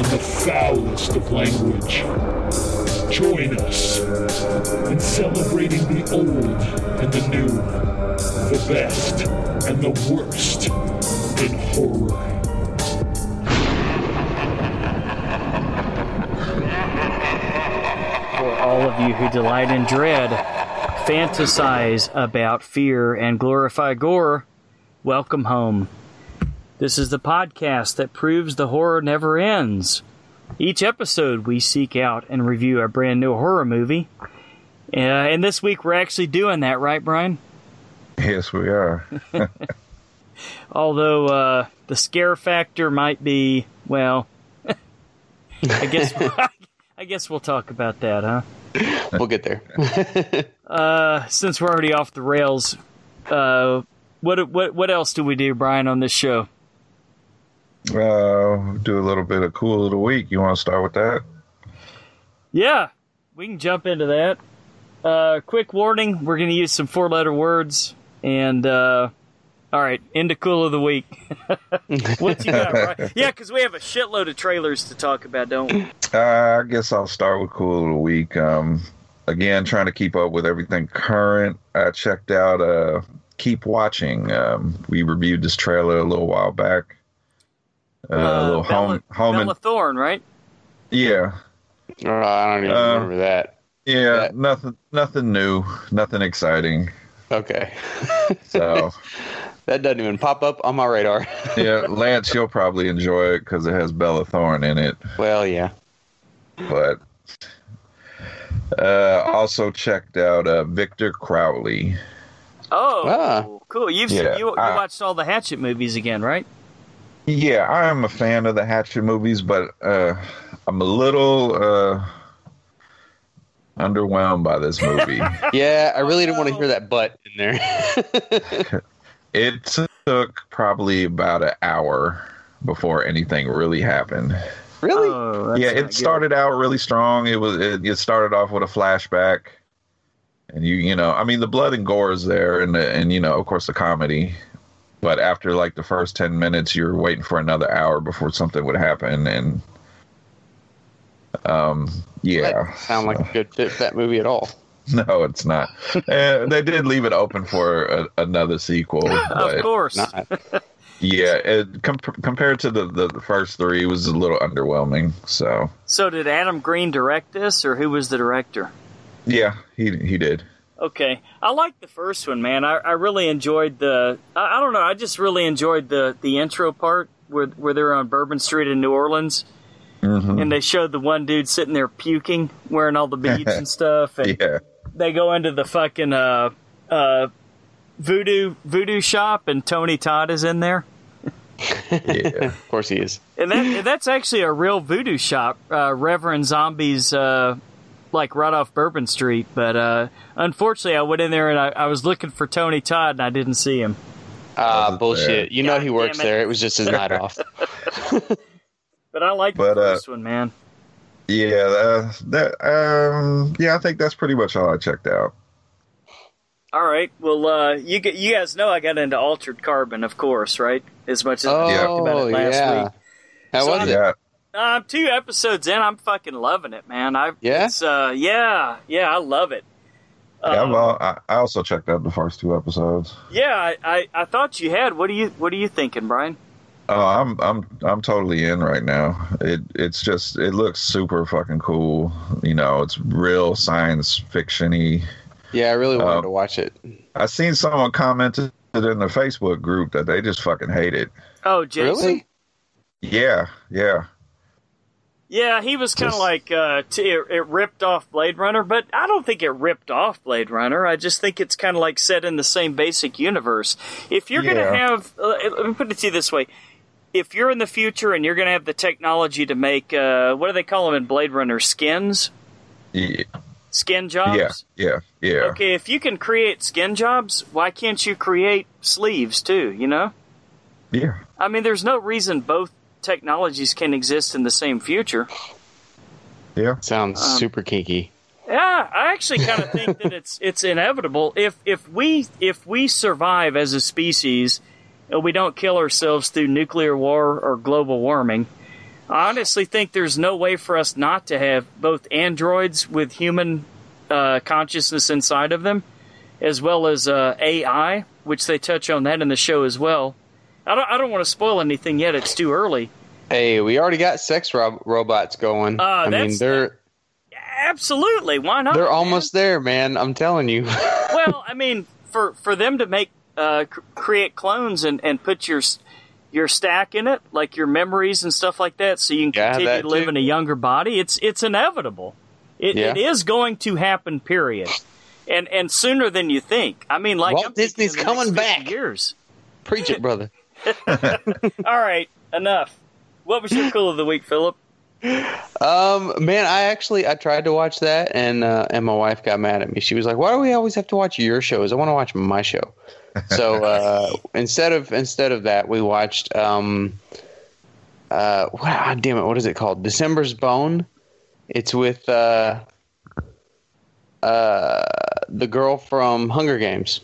and the foulest of language. Join us in celebrating the old and the new, the best and the worst in horror. For all of you who delight in dread, fantasize about fear, and glorify gore, welcome home. This is the podcast that proves the horror never ends. Each episode, we seek out and review a brand new horror movie. Uh, and this week, we're actually doing that, right, Brian? Yes, we are. Although uh, the scare factor might be, well, I guess I guess we'll talk about that, huh? We'll get there. Uh, since we're already off the rails, uh, what what what else do we do, Brian, on this show? Uh, do a little bit of cool of the week. You want to start with that? Yeah, we can jump into that. Uh, quick warning: we're going to use some four-letter words, and uh, all right, into cool of the week. what you got, Brian? Yeah, because we have a shitload of trailers to talk about, don't we? Uh, I guess I'll start with cool of the week. Um, again, trying to keep up with everything current. I checked out uh, Keep Watching. Um, we reviewed this trailer a little while back. Uh, a little Bella, home, home, Bella and, Thorne, right? yeah, Oh, I don't even Uh, remember that. yeah, That- nothing, nothing new, nothing exciting. Okay. So, that doesn't even pop up on my radar. yeah, Lance, you'll probably enjoy it because it has Bella Thorne in it. well, yeah. but uh, also checked out uh, Victor Crowley. Oh, Ah. cool! You've Yeah, you, you I- watched all the Hatchet movies again, right? Yeah, I am a fan of the Hatchet movies, but uh, I'm a little uh, underwhelmed by this movie. Yeah, I really didn't want to hear that butt in there. it took probably about an hour before anything really happened. really? Oh, yeah, not it good. started out really strong. It was it, it started off with a flashback, and you you know I mean the blood and gore is there, and the, and you know of course the comedy, but after like the first ten minutes, you're waiting for another hour before something would happen, and um yeah, That sound like a good fit for that movie at all. no, it's not. uh, they did leave it open for a, another sequel, Of course. Not. yeah, it, com- compared to the, the the first three, it was a little underwhelming. So So did Adam Green direct this, or who was the director? yeah, he he did. Okay, I like the first one, man. I, I really enjoyed the. I, I don't know. I just really enjoyed the the intro part where where they're on Bourbon Street in New Orleans, Mhm. and they showed the one dude sitting there puking, wearing all the beads and stuff, and Yeah. they go into the fucking uh uh voodoo voodoo shop, and Tony Todd is in there. Yeah. Of course he is. And that that's actually a real voodoo shop, uh, Reverend Zombies, uh, like right off Bourbon Street. But uh, unfortunately, I went in there and I, I was looking for Tony Todd and I didn't see him. Ah, Wasn't bullshit. there. You know he works it. there. It was just his night off. But I like But, the uh, first one, man. Yeah, uh, that um, yeah, I think that's pretty much all I checked out. All right. Well, uh, you g- you guys know I got into Altered Carbon, of course, right? As much as we talked about Oh, it last yeah. week. How So was I'm- it? Yeah, Uh, two episodes in, I'm fucking loving it, man. I Yeah? It's, uh, yeah, yeah, I love it. yeah. Um, Well, I, I also checked out the first two episodes. yeah, I, I, I thought you had. What are you What are you thinking, Brian? Oh, I'm I'm I'm totally in right now. It it's just it looks super fucking cool. You know, it's real science fictiony. Yeah, I really wanted Um, to watch it. I seen someone commented in the Facebook group that they just fucking hate it. Oh, Jason. Really? Yeah, yeah. Yeah, he was kind of like uh, t- it, it ripped off Blade Runner, but I don't think it ripped off Blade Runner. I just think it's kind of like set in the same basic universe. If you're Yeah. gonna have, uh, let me put it to you this way: if you're in the future and you're going to have the technology to make uh, what do they call them in Blade Runner skins, Yeah, skin jobs. yeah, yeah, yeah. Okay, if you can create skin jobs, why can't you create sleeves too? You know, yeah. I mean, there's no reason both technologies can exist in the same future. Yeah. Sounds Um, super kinky. Yeah, I actually kind of think that it's it's inevitable if if we if we survive as a species and we don't kill ourselves through nuclear war or global warming. I honestly think there's no way for us not to have both androids with human uh, consciousness inside of them, as well as uh, AI, which they touch on that in the show as well. I don't I don't want to spoil anything yet; it's too early. Hey, we already got sex rob- robots going. Uh, I mean, they're Absolutely, why not? they're man? almost there, man. I'm telling you. well, I mean, for for them to make uh, create clones and, and put your your stack in it, like your memories and stuff like that, so you can Yeah, continue to live too. in a younger body. It's it's inevitable. It, Yeah. it is going to happen. Period. And and sooner than you think. I mean, like Walt I'm Disney's in the next coming back. Years. Preach it, brother. All right, enough. What was your cool of the week, Philip? Um, man, I actually I tried to watch that, and uh, and my wife got mad at me. She was like, "Why do we always have to watch your shows? I want to watch my show." So uh, instead of instead of that, we watched um, uh, what, ah, damn it, what is it called? December's Bone. It's with uh, uh, the girl from Hunger Games.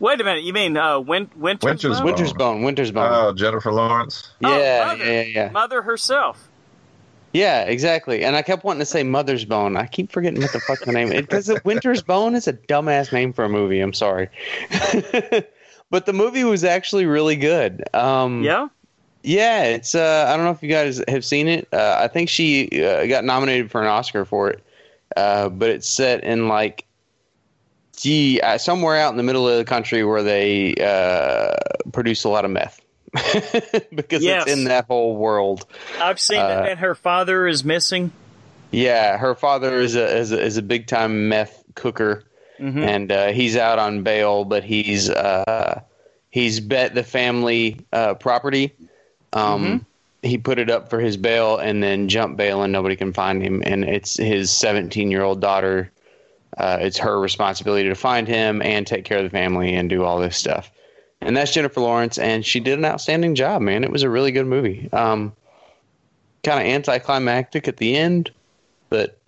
Wait a minute. You mean uh, Win- Winter's, Winter's Bone? Winter's Bone. Winter's Bone. Oh, Jennifer Lawrence. Oh, yeah, Mother. yeah, yeah, Mother herself. yeah, exactly. And I kept wanting to say Mother's Bone. I keep forgetting what the fuck the name is because Winter's Bone is a dumbass name for a movie. I'm sorry, but the movie was actually really good. Um, Yeah. yeah. It's uh, I don't know if you guys have seen it. Uh, I think she uh, got nominated for an Oscar for it, uh, but it's set in like. Gee, uh, somewhere out in the middle of the country where they uh, produce a lot of meth, because Yes. it's in that whole world. I've seen Uh, it, and her father is missing. Yeah, her father is a is a, is a big time meth cooker, Mhm. and uh, he's out on bail, but he's uh, he's bet the family uh, property. Um, He put it up for his bail and then jumped bail, and nobody can find him. And it's his 17 year old daughter. Uh, it's her responsibility to find him and take care of the family and do all this stuff. And that's Jennifer Lawrence, and she did an outstanding job, man. It was a really good movie. Um, kind of anticlimactic at the end, but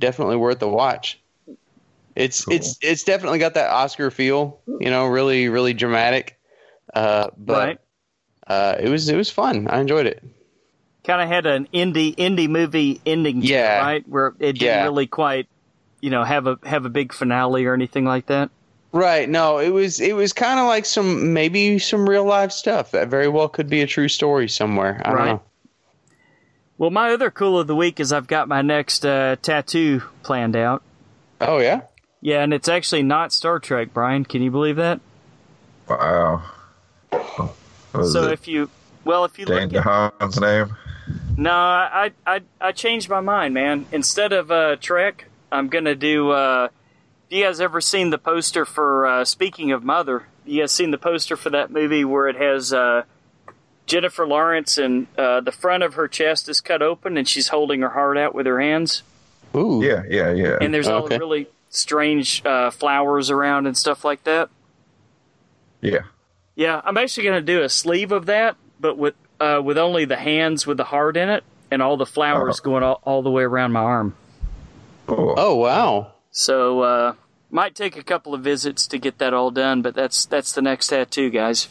definitely worth the watch. It's Cool. it's it's definitely got that Oscar feel, you know, really really dramatic. Uh, but Right. uh, it was it was fun. I enjoyed it. kind of had an indie indie movie ending to it, Yeah. right where it didn't Yeah. really quite you know have a have a big finale or anything like that Right. No, it was it was kind of like some maybe some real life stuff that very well could be a true story somewhere. I Right. don't know. well my other cool of the week is i've got my next uh, tattoo planned out Oh yeah. yeah and it's actually not star trek brian can you believe that Wow. So it? if you well if you Dan look at DeHaan's name? no I, I i changed my mind man instead of uh trek i'm gonna do uh you guys ever seen the poster for uh speaking of mother you guys seen the poster for that movie where it has uh Jennifer Lawrence and uh, the front of her chest is cut open and she's holding her heart out with her hands Ooh. Yeah, yeah, yeah. and there's all Okay. the really strange uh, flowers around and stuff like that. yeah. Yeah, I'm actually going to do a sleeve of that, but with uh, with only the hands with the heart in it and all the flowers going all, all the way around my arm. Cool. Oh wow. So uh, might take a couple of visits to get that all done, but that's that's the next tattoo, guys.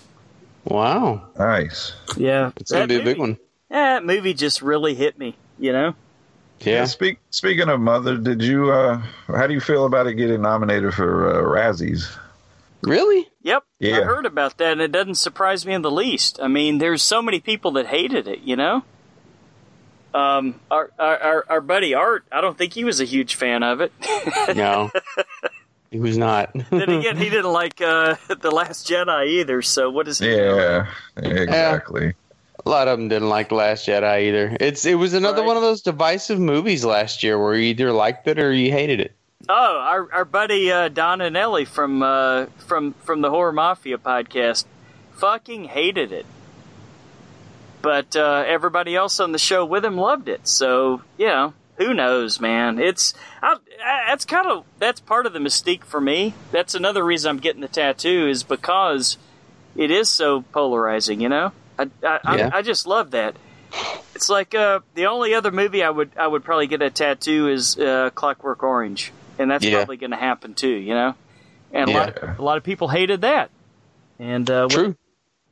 Wow. Nice. Yeah, It's gonna that be a big movie- one. Yeah, that movie just really hit me. You know. Yeah. Speak, speaking of Mother, did you? Uh, how do you feel about it getting nominated for uh, Razzies? Really? Yep, Yeah. I heard about that, and it doesn't surprise me in the least. I mean, there's so many people that hated it, you know. Um, our our our, our buddy Art, I don't think he was a huge fan of it. No. he was not. then again, he didn't like uh, the Last Jedi either. So what is he? know? Yeah, exactly. A lot of them didn't like The Last Jedi either. It's it was another Right. one of those divisive movies last year where you either liked it or you hated it. Oh, our our buddy uh, Don and Ellie from uh, from from the Horror Mafia podcast, fucking hated it. But uh, everybody else on the show with him loved it. So you know, who knows, man? It's I, I, that's kind of that's part of the mystique for me. That's another reason I'm getting the tattoo is because it is so polarizing. You know, I I, Yeah. I, just love that. It's like uh, the only other movie I would I would probably get a tattoo is uh, Clockwork Orange, and that's Yeah. probably going to happen too. You know, and a lot of, a lot of people hated that. And uh, True.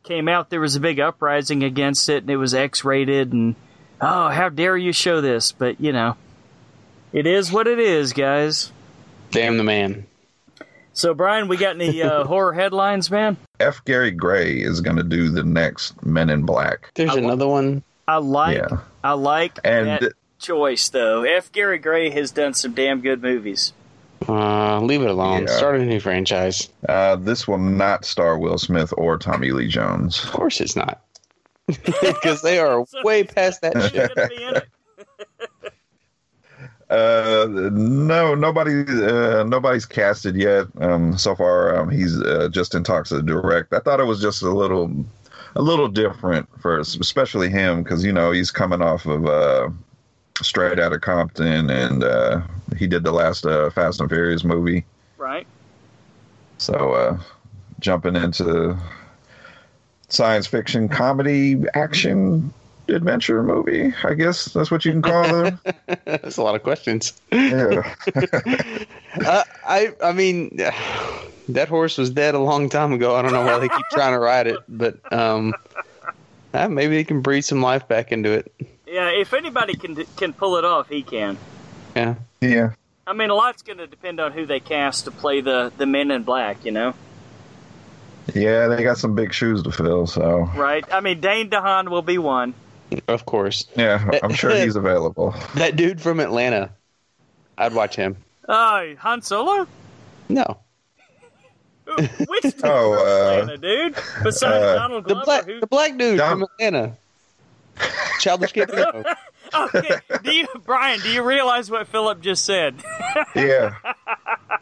It came out, there was a big uprising against it, and it was X-rated, and oh, how dare you show this? But you know, it is what it is, guys. Damn the man. So, Brian, we got any uh, horror headlines, man? F. Gary Gray is going to do the next Men in Black. There's I wa- another one. I like, Yeah. I like And that choice, though. F. Gary Gray has done some damn good movies. Uh, leave it alone. Yeah. Start a new franchise. uh, this will not star Will Smith or Tommy Lee Jones. Of course it's not. Because they are way past that shit. gonna be in it. Uh, no, nobody, uh, nobody's casted yet. Um, so far, um, he's uh, just in talks to direct. I thought it was just a little, a little different for especially him because you know he's coming off of uh, out of Compton and uh, he did the last uh, Fast and Furious movie. Right. So uh, jumping into science fiction, comedy, action, adventure movie. I guess that's what you can call them. That's a lot of questions. yeah. Uh, I I mean, that horse was dead a long time ago. I don't know why they keep trying to ride it, but um, uh, maybe they can breathe some life back into it. Yeah, if anybody can can pull it off, he can. Yeah. Yeah. I mean, a lot's going to depend on who they cast to play the the Men in Black. You know, Yeah, they got some big shoes to fill, so right? I mean, Dane DeHaan will be one. Of course. yeah, I'm sure he's available. That dude from Atlanta. I'd watch him. Oh, Han Solo. No. Which dude Oh, from uh, Atlanta, dude? Besides uh, Donald The Glover, black who? the black dude Dom- from Atlanta. Childish Gambino. Okay, do you, Brian? Do you realize what Philip just said? Yeah,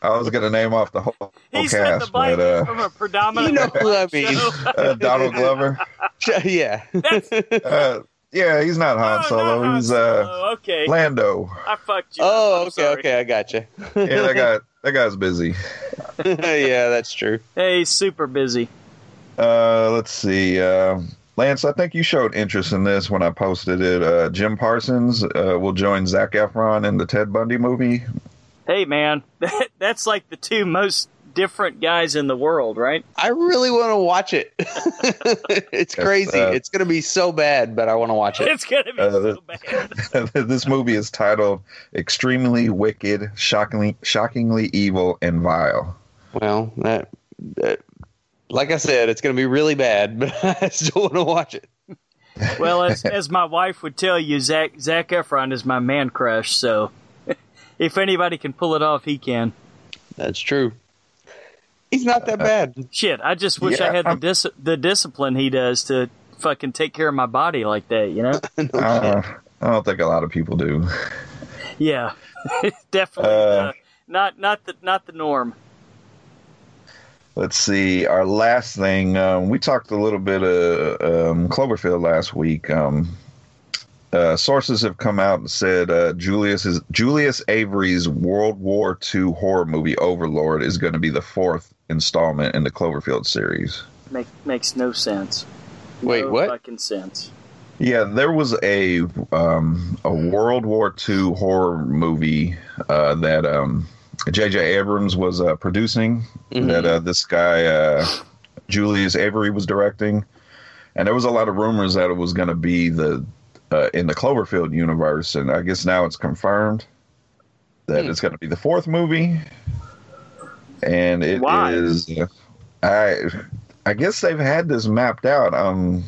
I was gonna name off the whole, whole he said the cast, but uh, from a predominant. You know who I mean. uh, Donald Glover. yeah. That's Uh, yeah, he's not Han Solo. not Han he's uh, Solo. okay. Lando. I fucked you. Oh, up. I'm okay, sorry. okay, I got gotcha. Yeah, that guy. That guy's busy. yeah, that's true. Hey, he's super busy. Uh, let's see. Uh, Lance, I think you showed interest in this when I posted it. Uh, Jim Parsons uh, will join Zac Efron in the Ted Bundy movie. Hey, man, that, that's like the two most different guys in the world, right? I really want to watch it. it's Yes, crazy. uh, it's gonna be so bad, but I want to watch it. It's gonna be Uh, so bad. this movie is titled "Extremely Wicked, Shockingly, Shockingly Evil, and Vile." Well, that, that, like I said, it's gonna be really bad, but I still want to watch it. Well, as as my wife would tell you, Zac Zac Efron is my man crush. So, if anybody can pull it off, he can. That's true. He's not that bad. Shit, I just wish I had the dis- the discipline he does to fucking take care of my body like that. You know? Uh, I don't think a lot of people do. yeah, definitely Uh, uh, not not the not the norm. Let's see. Our last thing, um, we talked a little bit of um, Cloverfield last week. Um, uh, sources have come out and said uh, Julius is Julius Avery's World War II horror movie Overlord is going to be the fourth installment in the Cloverfield series. Make, makes no sense. Wait, no what? Fucking sense. Yeah, there was a um, a World War II horror movie uh, that um, J.J. Abrams was uh, producing. Mhm. That uh, this guy uh, Julius Avery was directing, and there was a lot of rumors that it was going to be the uh, in the Cloverfield universe, and I guess now it's confirmed that Hmm. it's going to be the fourth movie, and it Why? is. I I guess they've had this mapped out. Um,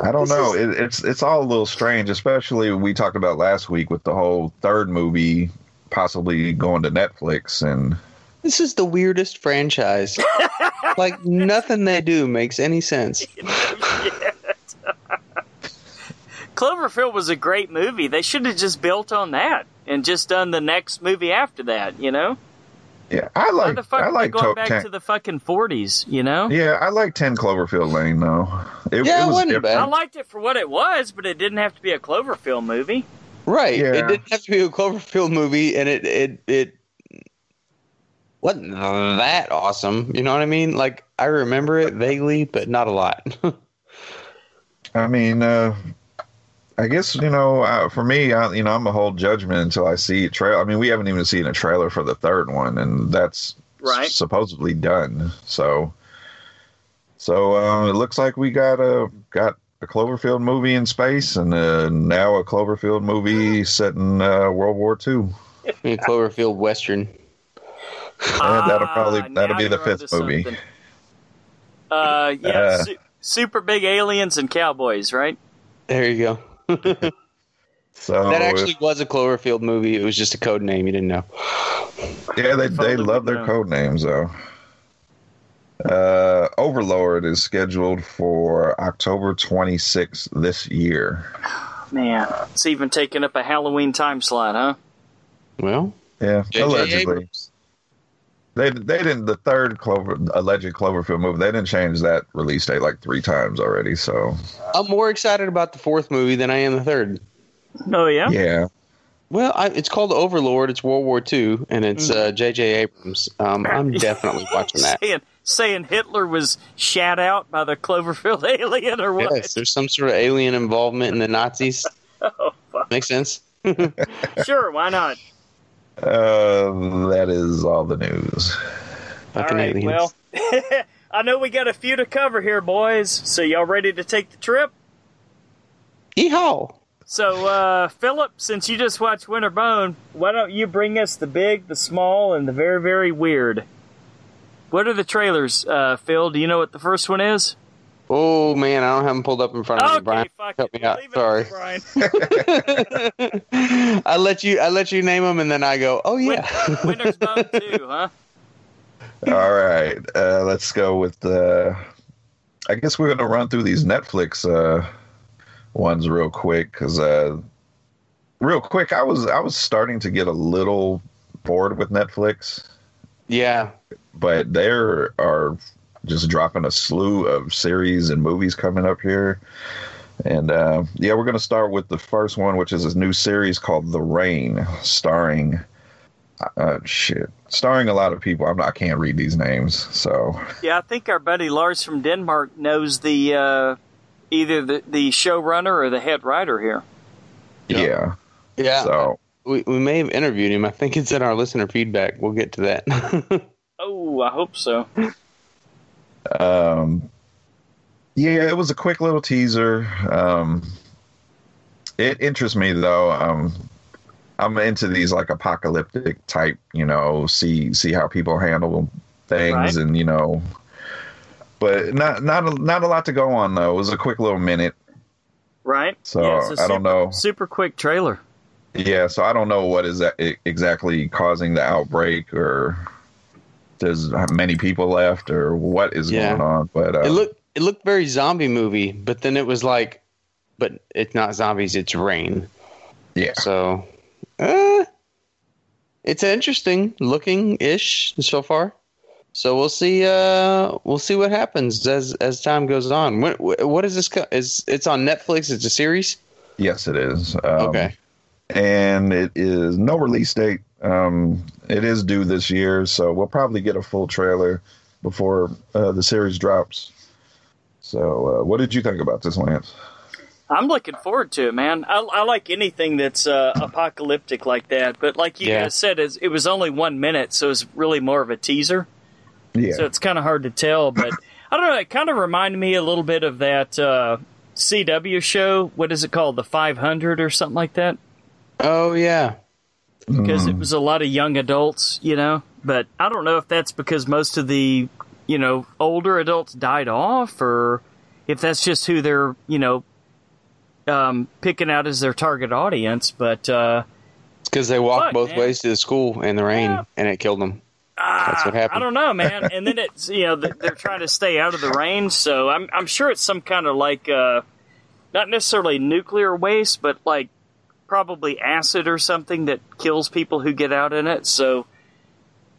I don't This know. is- It, it's it's all a little strange, especially we talked about last week with the whole third movie possibly going to Netflix and This is the weirdest franchise. like nothing they do makes any sense. Cloverfield was a great movie. They should have just built on that and just done the next movie after that. You know? Yeah, I Why like the fuck I like going to- back ten, to the fucking forties? You know. Yeah, I like Ten Cloverfield Lane though. It, Yeah, it was wasn't different. I liked it for what it was, but it didn't have to be a Cloverfield movie. Right. Yeah. It didn't have to be a Cloverfield movie, and it it it wasn't that awesome. You know what I mean? Like I remember it vaguely, but not a lot. I mean, uh, I guess you know, uh, for me, I, you know, I'm a hold judgment until I see a trailer. I mean, we haven't even seen a trailer for the third one, and that's Right. supposedly done. So, so uh, it looks like we got a got a Cloverfield movie in space, and uh, now a Cloverfield movie set in uh, World War II. A Cloverfield Western. Yeah, that'll probably- Ah, that'll be the fifth movie. something. Uh, yeah, Uh. su- super big aliens and cowboys, right? There you go. So that actually was a Cloverfield movie. It was just a code name. You didn't know. Yeah, they they love their know. code names though. Uh, Overlord is scheduled for October 26th this year. Man, it's even taking up a Halloween time slot, huh? Well, Yeah, J.J. allegedly. Abrams. They they didn't the third Clover alleged Cloverfield movie. They didn't change that release date like three times already. So I'm more excited about the fourth movie than I am the third. Oh yeah. yeah, Well, I, it's called Overlord. It's World War II, and it's Mm-hmm. uh, J.J. Abrams. Um, I'm definitely watching that. Saying saying Hitler was shat out by the Cloverfield alien or what? Yes, there's some sort of alien involvement in the Nazis. Oh, fuck. Makes sense. Sure, why not? uh, that is all the news. All Fucking right, aliens. well, I know we got a few to cover here, boys. So y'all ready to take the trip? Yeehaw! So, uh, Philip, since you just watched Winter Bone, why don't you bring us the big, the small, and the very, very weird? What are the trailers, uh, Phil? Do you know what the first one is? Oh man, I don't have them pulled up in front of me, Okay, Brian. fuck Help it. me out. Leave up Sorry. Brian. I let you. I let you name them, and then I go, "Oh yeah." Winter's Bone 2, huh? All right, uh, let's go with the. I guess we're gonna run through these Netflix uh, ones real quick because, uh, real quick, I was I was starting to get a little bored with Netflix, yeah. But there are just dropping a slew of series and movies coming up here. And uh, yeah, we're gonna start with the first one, which is a new series called The Rain, starring. Uh, shit, starring a lot of people. I'm not, I can't read these names, so Yeah, I think our buddy Lars from Denmark knows the uh, either the, the showrunner or the head writer here. yeah. Yeah. So we we may have interviewed him. I think it's in our listener feedback. We'll get to that. Oh, I hope so. um, yeah, it was a quick little teaser. Um, it interests me though. Um, I'm into these like apocalyptic type, you know, see see how people handle things, Right. and you know, but not not a, not a lot to go on though. It was a quick little minute. Right? So, a I don't know. Super quick trailer. Yeah, so I don't know what is that exactly causing the outbreak, or there's many people left, or what is Yeah. going on. But uh, it looked it looked very zombie movie, but then it was like, but it's not zombies. It's rain. yeah, So, uh, it's interesting looking ish so far. So we'll see. Uh, we'll see what happens as as time goes on. What what is this? Co- is it's on Netflix? It's a series. yes, it is. Um, Okay. and it is no release date. Um, it is due this year, so we'll probably get a full trailer before uh, the series drops. So, uh, what did you think about this, Lance? I'm looking forward to it, man. I, I like anything that's uh, apocalyptic like that. But like you Yeah. guys said, it was only one minute, so it's really more of a teaser. Yeah, So it's kind of hard to tell. But I don't know. It kind of reminded me a little bit of that uh, CW show. What is it called? The 500 or something like that. Oh yeah. Because Mm. it was a lot of young adults, you know. But I don't know if that's because most of the, you know, older adults died off, or if that's just who they're, you know, um, picking out as their target audience. But uh, It's because they walked Fuck, both man. ways to the school in the rain, Yeah. and it killed them. That's what happened. I don't know, man. And then it's you know they're trying to stay out of the rain, so I'm I'm sure it's some kind of like uh, not necessarily nuclear waste, but like probably acid or something that kills people who get out in it. So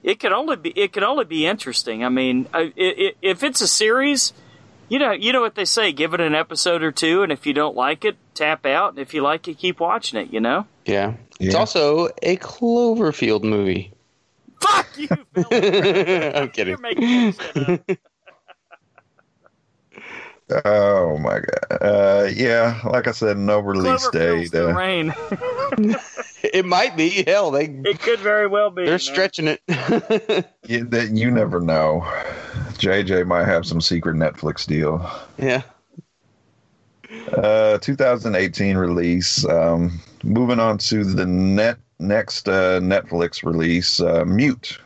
it could only be it could only be interesting. I mean, I- i- i- if it's a series, you know, you know what they say: give it an episode or two, and if you don't like it, tap out. And if you like it, keep watching it. You know. Yeah. It's also a Cloverfield movie. Fuck you, Phil. I'm kidding. You're making shit up. Oh my god. Uh, yeah, like I said, no release Cloverfield's date. the Uh, rain. It might be. Hell, they It could very well be. they're you know? stretching it. you, that you never know. JJ might have some secret Netflix deal. yeah. Uh, 2018 release. Um, moving on to the net next uh, Netflix release, uh, Mute,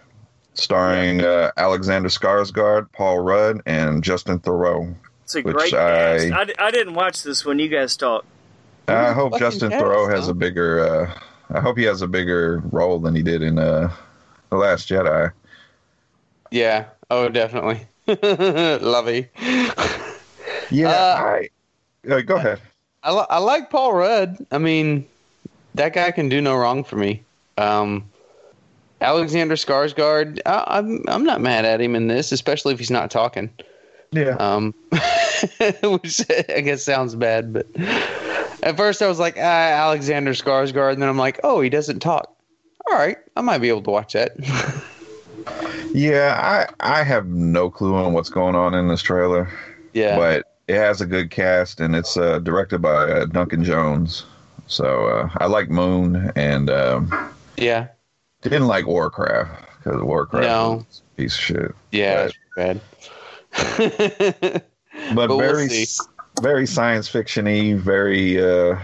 starring uh, Alexander Skarsgård, Paul Rudd, and Justin Theroux. It's a which great I- cast. I, I didn't watch this when you guys talked. I hope Justin cast, Theroux has huh? a bigger. Uh, I hope he has a bigger role than he did in uh, the Last Jedi. Yeah. Oh, definitely. Lovey. Yeah, Uh, I. Uh, go ahead. I, I like Paul Rudd. I mean, that guy can do no wrong for me. Um, Alexander Skarsgård, I, I'm I'm not mad at him in this, especially if he's not talking. Yeah. Um, which I guess sounds bad, but at first I was like, ah, Alexander Skarsgård, and then I'm like, oh, he doesn't talk. All right, I might be able to watch that. Yeah, I I have no clue on what's going on in this trailer, yeah, but it has a good cast and it's uh, directed by uh, Duncan Jones. So uh, I like Moon and um, yeah, didn't like Warcraft because Warcraft No. piece of shit. yeah, bad. But, But we'll very see. very science fictiony, very uh,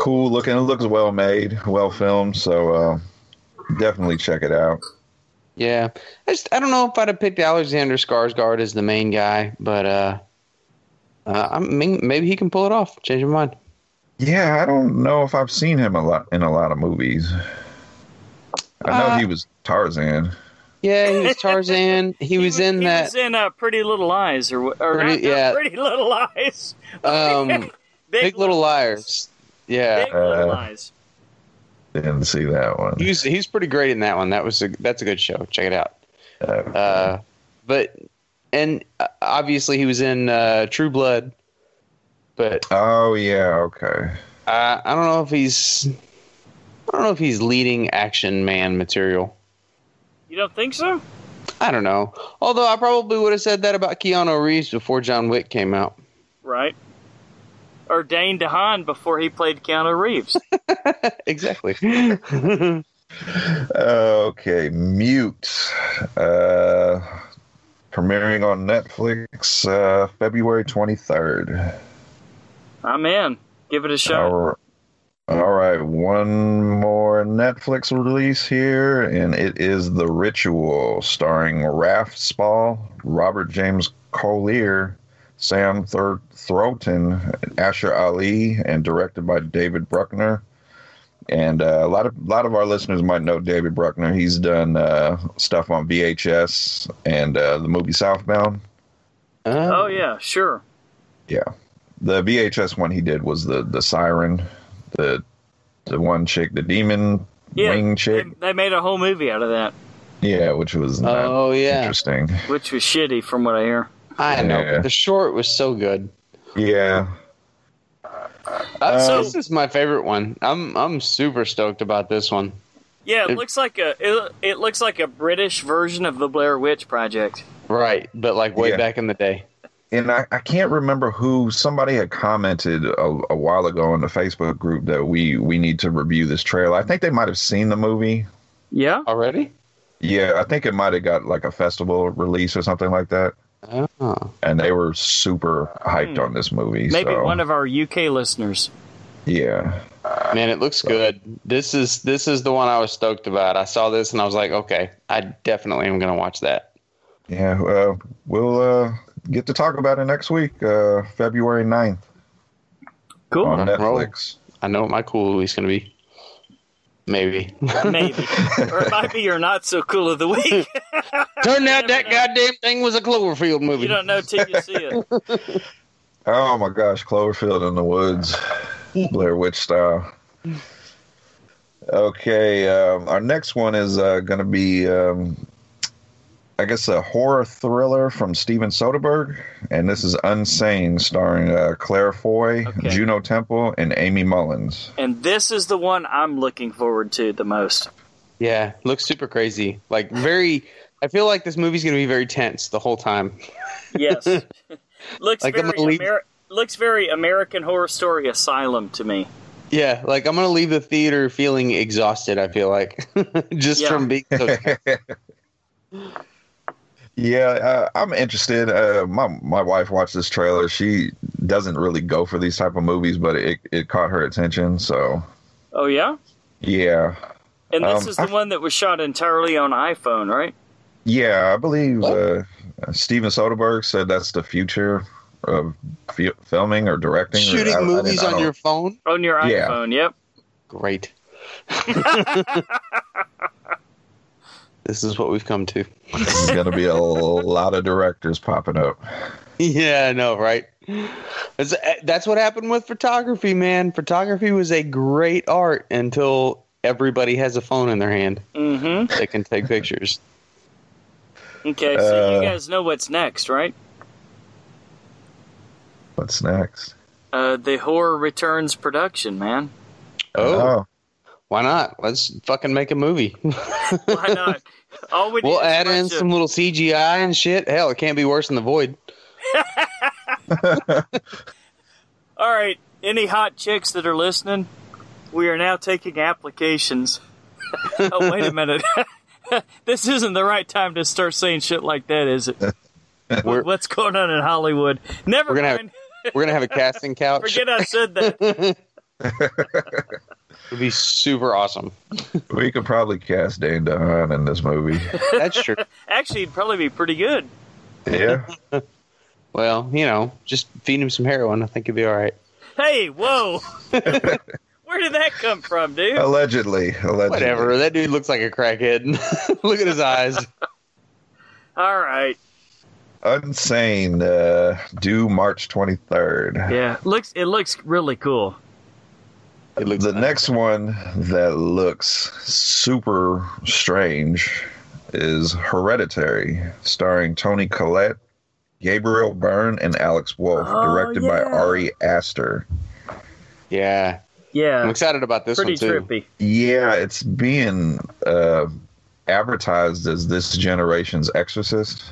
cool looking. It looks well made, well filmed. So uh, definitely check it out. Yeah, I just I don't know if I'd have picked Alexander Skarsgård as the main guy, but uh, uh I mean maybe he can pull it off. Change my mind. Yeah, I don't know if I've seen him a lot in a lot of movies. I know Uh, he was Tarzan. Yeah, he was Tarzan. He, was, in he that. was in uh, Pretty Little Lies, or, or Pretty- not, not yeah. Pretty Little Lies. Um, Big Little Liars. Yeah, Big Little Uh, Lies. Didn't see that one. he was he's pretty great in that one. That was a that's a good show. Check it out. Uh, Uh, but and uh, obviously he was in uh, True Blood. But oh yeah, okay. uh, I don't know if he's I don't know if he's leading action man material. You don't think so? I don't know. Although I probably would have said that about Keanu Reeves before John Wick came out. Right. Or Dane DeHaan before he played Keanu Reeves. exactly. Okay, Mute. Uh, premiering on Netflix uh, February 23rd. I'm in. Give it a shot. All all right, one more Netflix release here, and it is The Ritual, starring Rafe Spall, Robert James Collier, Sam Thur- Throton, Arsher Ali, and directed by David Bruckner. And uh, a lot of a lot of our listeners might know David Bruckner. He's done uh, stuff on VHS and uh, the movie Southbound. Oh yeah, sure. Yeah, the VHS one he did was the the Siren, the the one chick, the demon Yeah, wing They, chick. they made a whole movie out of that, Yeah, which was not Oh yeah, interesting. which was shitty from what I hear. I know. Yeah. The short was so good. Yeah, Uh, So- this is my favorite one. I'm I'm super stoked about this one. Yeah, it, It- looks like a it, it looks like a British version of the Blair Witch Project. Right, but like way Yeah. back in the day. And I, I can't remember who somebody had commented a, a while ago in the Facebook group that we we need to review this trailer. I think they might have seen the movie. Yeah, Already? Yeah, I think it might have got like a festival release or something like that. Oh. And they were super hyped on this movie. Hmm. maybe so, one of our UK listeners. yeah. Man, it looks good. This is this is the one I was stoked about. I saw this and I was like, okay, I definitely am gonna watch that. Yeah, uh, we'll uh, get to talk about it next week, uh, February 9th Cool. on. Netflix. I know what my cool movie's gonna be. Maybe. Maybe, or it might be your not so cool of the week. Turned out that goddamn thing was a Cloverfield movie. you don't know till you see it. Oh my gosh, Cloverfield in the Woods, Blair Witch style. Okay, um, our next one is uh, going to be, um, I guess, a horror thriller from Steven Soderbergh, and this is Unsane, starring uh, Claire Foy, Okay. Juno Temple, and Aimee Mullins. And this is the one I'm looking forward to the most. Yeah, looks super crazy. Like very. I feel like this movie's gonna be very tense the whole time. Yes. looks Like, I'm very leave- Ameri- looks very American Horror Story Asylum to me. Yeah, like I'm gonna leave the theater feeling exhausted. I feel like just Yeah. from being so. Yeah, uh, I'm interested. Uh, my my wife watched this trailer. She doesn't really go for these type of movies, but it it caught her attention. So Oh yeah? yeah, And this Um, is the I- one that was shot entirely on iPhone, right? yeah. I believe What? uh, Steven Soderbergh said that's the future of fi- filming or directing. Shooting I- I movies I on don't- your phone. On your Yeah. iPhone, yep. Great. this is what we've come to. There's going to be a lot of directors popping up. Yeah, I know, right? That's, that's what happened with photography, man. Photography was a great art until everybody has a phone in their hand Mm-hmm. that can take pictures. Okay, so Uh, you guys know what's next, right? What's next? Uh, the Horror Returns production, man. Oh, why not? Let's fucking make a movie. Why not? All we need we'll add in bunch of- some little CGI and shit. Hell, it can't be worse than the void. All right, any hot chicks that are listening, we are now taking applications. oh, wait a minute. this isn't the right time to start saying shit like that, is it? We're- What's going on in Hollywood? Never We're gonna have- We're gonna have a casting couch. Forget I said that. It'd be super awesome. We could probably cast Dane DeHaan in this movie. That's true. Actually, it'd probably be pretty good. Yeah. Well, you know, just feed him some heroin. I think he'd be all right. Hey, whoa. Where did that come from, dude? Allegedly. Allegedly. Whatever. That dude looks like a crackhead. Look at his eyes. All right. Unsane, uh, due March 23rd. Yeah, looks it looks really cool. It looks The nice. next one that looks super strange is Hereditary, starring Toni Collette, Gabriel Byrne, and Alex Wolff, Oh, directed by. Ari Aster. Yeah, Yeah. I'm excited about this pretty one too. trippy. Yeah, it's being uh, advertised as this generation's Exorcist.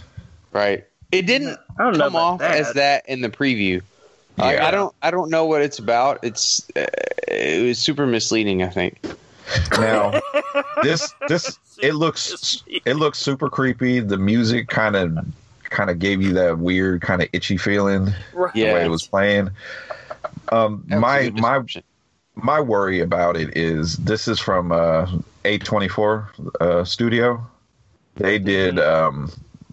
Right. It didn't I don't come about off that. as that in the preview. I, Yeah. I don't. I don't know what it's about. It's. Uh, it was super misleading. I think. Now, this this it looks it looks super creepy. The music kind of kind of gave you that weird kind of itchy feeling Right. the way Yeah. it was playing. Um, was my my my worry about it is this is from uh, A24 uh, studio. They did um,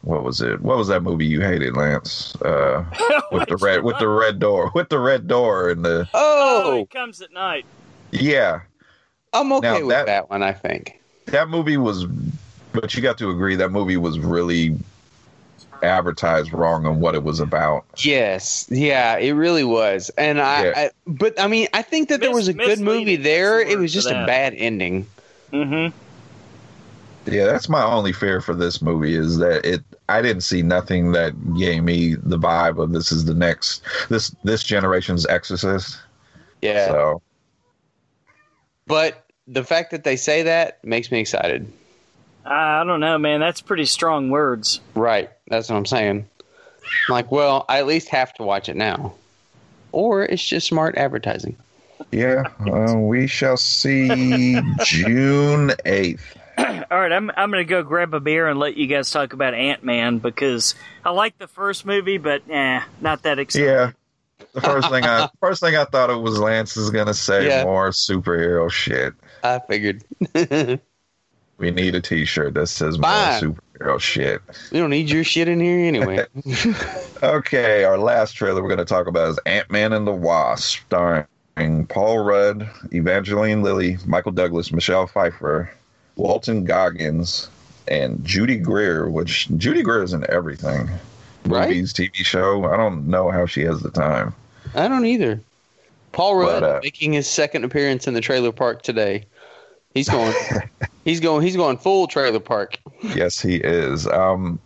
what was it? What was that movie you hated, Lance? Uh, with the red with the red door with the red door and the Oh, Oh, it comes at night. yeah I'm okay Now with that- that, one. I think. that movie was. But you got to agree that movie was really advertised wrong on what it was about. Yes. Yeah. It really was. And I. Yeah. I but I mean, I think that there was a good movie there. It was just a bad ending. Mm-hmm. Yeah, that's my only fear for this movie is that it. I didn't see nothing that gave me the vibe of this is the next this this generation's Exorcist. Yeah. So But the fact that they say that makes me excited. I don't know, man. That's pretty strong words. Right. That's what I'm saying. I'm like, well, I at least have to watch it now. Or it's just smart advertising. yeah, uh, we shall see June eighth. All right, I'm I'm gonna go grab a beer and let you guys talk about Ant Man because I like the first movie, but eh, not that excited. Yeah. The first thing I first thing I thought it was Lance is gonna say Yeah. more superhero shit. I figured. We need a T-shirt that says Fine. more superhero shit. we don't need your shit in here anyway. Okay, our last trailer we're going to talk about is Ant Man and the Wasp, starring Paul Rudd, Evangeline Lilly, Michael Douglas, Michelle Pfeiffer, Walton Goggins, and Judy Greer. Which Judy Greer is in everything, Right? movies, TV show. I don't know how she has the time. I don't either. Paul Rudd But, uh, making his second appearance in the trailer park today. He's going. he's going. He's going full trailer park. yes, he is. Um,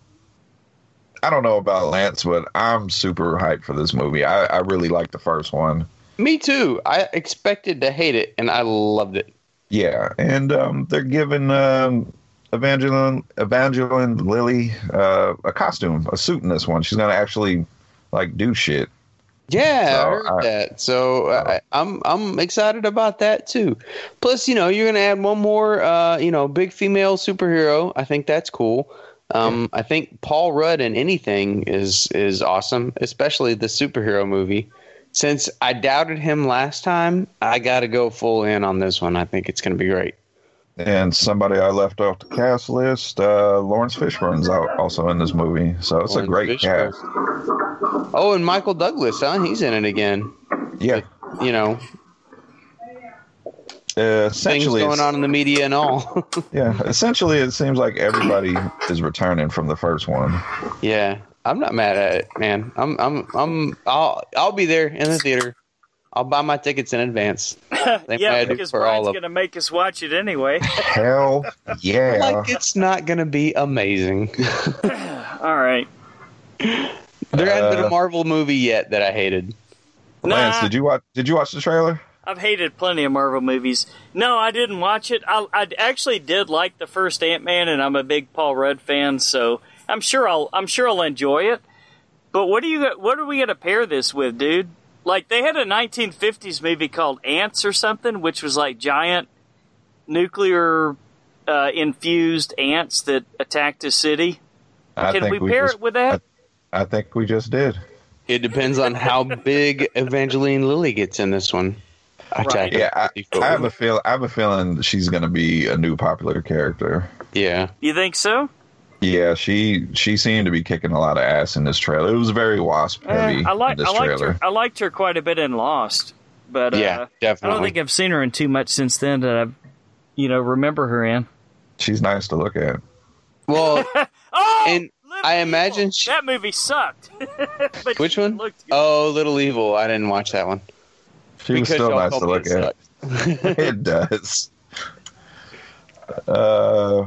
I don't know about Lance, but I'm super hyped for this movie. I, I really like the first one. Me too. I expected to hate it, and I loved it. Yeah, and um, they're giving um, Evangeline Evangeline Lilly uh, a costume, a suit in this one. She's gonna actually like do shit. Yeah, So, I heard I- that. So I, I'm I'm excited about that too. Plus, you know, you're gonna add one more, uh, you know, big female superhero. I think that's cool. Um, I think Paul Rudd in anything is is awesome, especially the superhero movie. Since I doubted him last time, I got to go full in on this one. I think it's gonna be great. And somebody I left off the cast list, uh, Laurence Fishburne's out also in this movie, so it's a great Fishburne. cast. Oh, and Michael Douglas, huh? He's in it again. Yeah, You know, uh, things going on in the media and all. yeah, essentially, it seems like everybody is returning from the first one. Yeah, I'm not mad at it, man. I'm, I'm, I'm, I'll, I'll be there in the theater. I'll buy my tickets in advance. Yeah, because for Brian's all of going to make us watch it anyway. Hell yeah! Like it's not gonna be amazing. All right. there hasn't been Uh, a Marvel movie yet that I hated. Lance, Nah. did you watch? Did you watch the trailer? I've hated plenty of Marvel movies. No, I didn't watch it. I, I actually did like the first Ant Man, and I'm a big Paul Rudd fan, so I'm sure I'll I'm sure I'll enjoy it. But what do you what are we gonna pair this with, dude? Like they had a 1950s movie called Ants or something, which was like giant nuclear uh, infused ants that attacked a city. I Can we pair just, it with that? I think we just did. It depends on how big Evangeline Lilly gets in this one. I Right. Yeah, I, I have a feel. I have a feeling she's going to be a new popular character. yeah. You think so? Yeah, she she seemed to be kicking a lot of ass in this trailer. It was very wasp heavy Eh, I like in this I liked trailer. her. I liked her quite a bit in Lost, but uh, Yeah, I don't think I've seen her in too much since then that I, you know, remember her in. She's nice to look at. Well, Oh, And I imagine she- that movie sucked. But which one? looked good. Oh, Little Evil. I didn't watch that one. She was still nice to look it at. it does. Uh,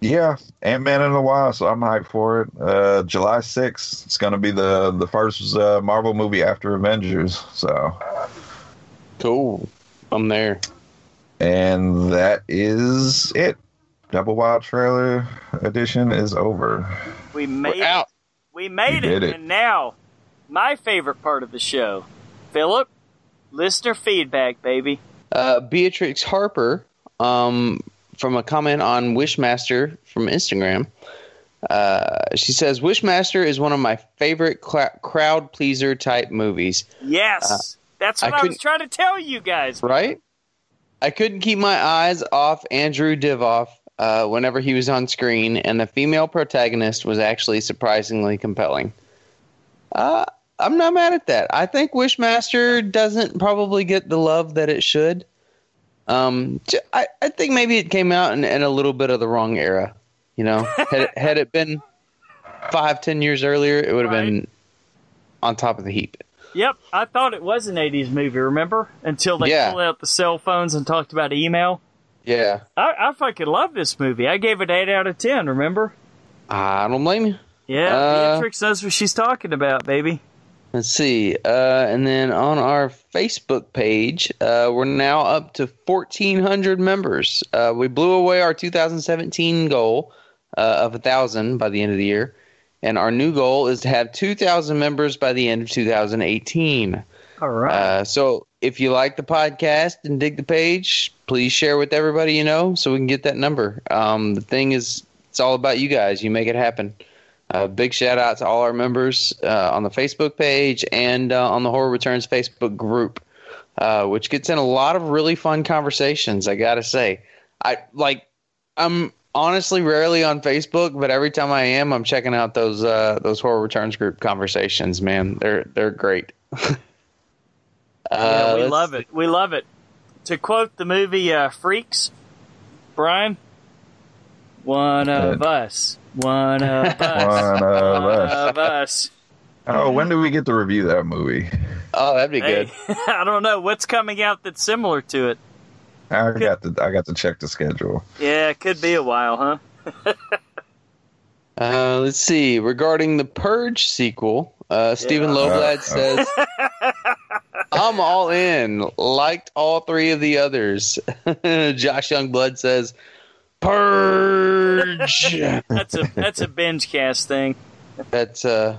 yeah, Ant Man and the Wasp. I'm hyped for it. Uh, July 6th. It's gonna be the the first uh, Marvel movie after Avengers. So, Cool. I'm there. and that is it. Double Wild trailer edition is over. we made We're it. We made We it. it. and now my favorite part of the show, Philip, listener feedback, baby. Uh, Beatrix Harper, um, from a comment on Wishmaster from Instagram. Uh, she says Wishmaster is one of my favorite cl- crowd pleaser type movies. Yes, that's what I, was trying to tell you guys. Right? I couldn't keep my eyes off Andrew Divoff uh, whenever he was on screen, and the female protagonist was actually surprisingly compelling. Uh, I'm not mad at that. I think Wishmaster doesn't probably get the love that it should. Um, I, I think maybe it came out in, in a little bit of the wrong era. You know, had it, had it been five, ten years earlier, it would have Right. been on top of the heap. Yep, I thought it was an '80s movie. Remember until they Yeah. pulled out the cell phones and talked about email. Yeah, I, I fucking love this movie. I gave it eight out of ten. Remember? I don't blame you. Yeah, Uh, Beatrix knows what she's talking about, baby. Let's see. Uh, and then on our Facebook page, uh, we're now up to 1,400 members. Uh, we blew away our 2017 goal uh, of 1,000 by the end of the year. And our new goal is to have 2,000 members by the end of 2018. All right. Uh, so if you like the podcast and dig the page, please share with everybody you know so we can get that number. Um, the thing is, it's all about you guys. You make it happen. Uh, big shout out to all our members uh, on the Facebook page and uh, on the Horror Returns Facebook group, uh, which gets in a lot of really fun conversations. I gotta say, I like. I'm honestly rarely on Facebook, but every time I am, I'm checking out those uh, those Horror Returns group conversations. Man, they're they're great. yeah, Uh, we love it. We love it. To quote the movie uh, Freaks, Brian, one of us, one of us, One of one us. of us. Oh, when do we get to review that movie? Oh, that'd be Hey, good. I don't know what's coming out that's similar to it. I got to I got to check the schedule. Yeah, it could be a while, huh? Uh, let's see. Regarding the Purge sequel, uh, Stephen Yeah. Loblad Uh, says, "I'm all in. Liked all three of the others." Josh Youngblood says, "Purge." That's a that's a binge cast thing. That's uh,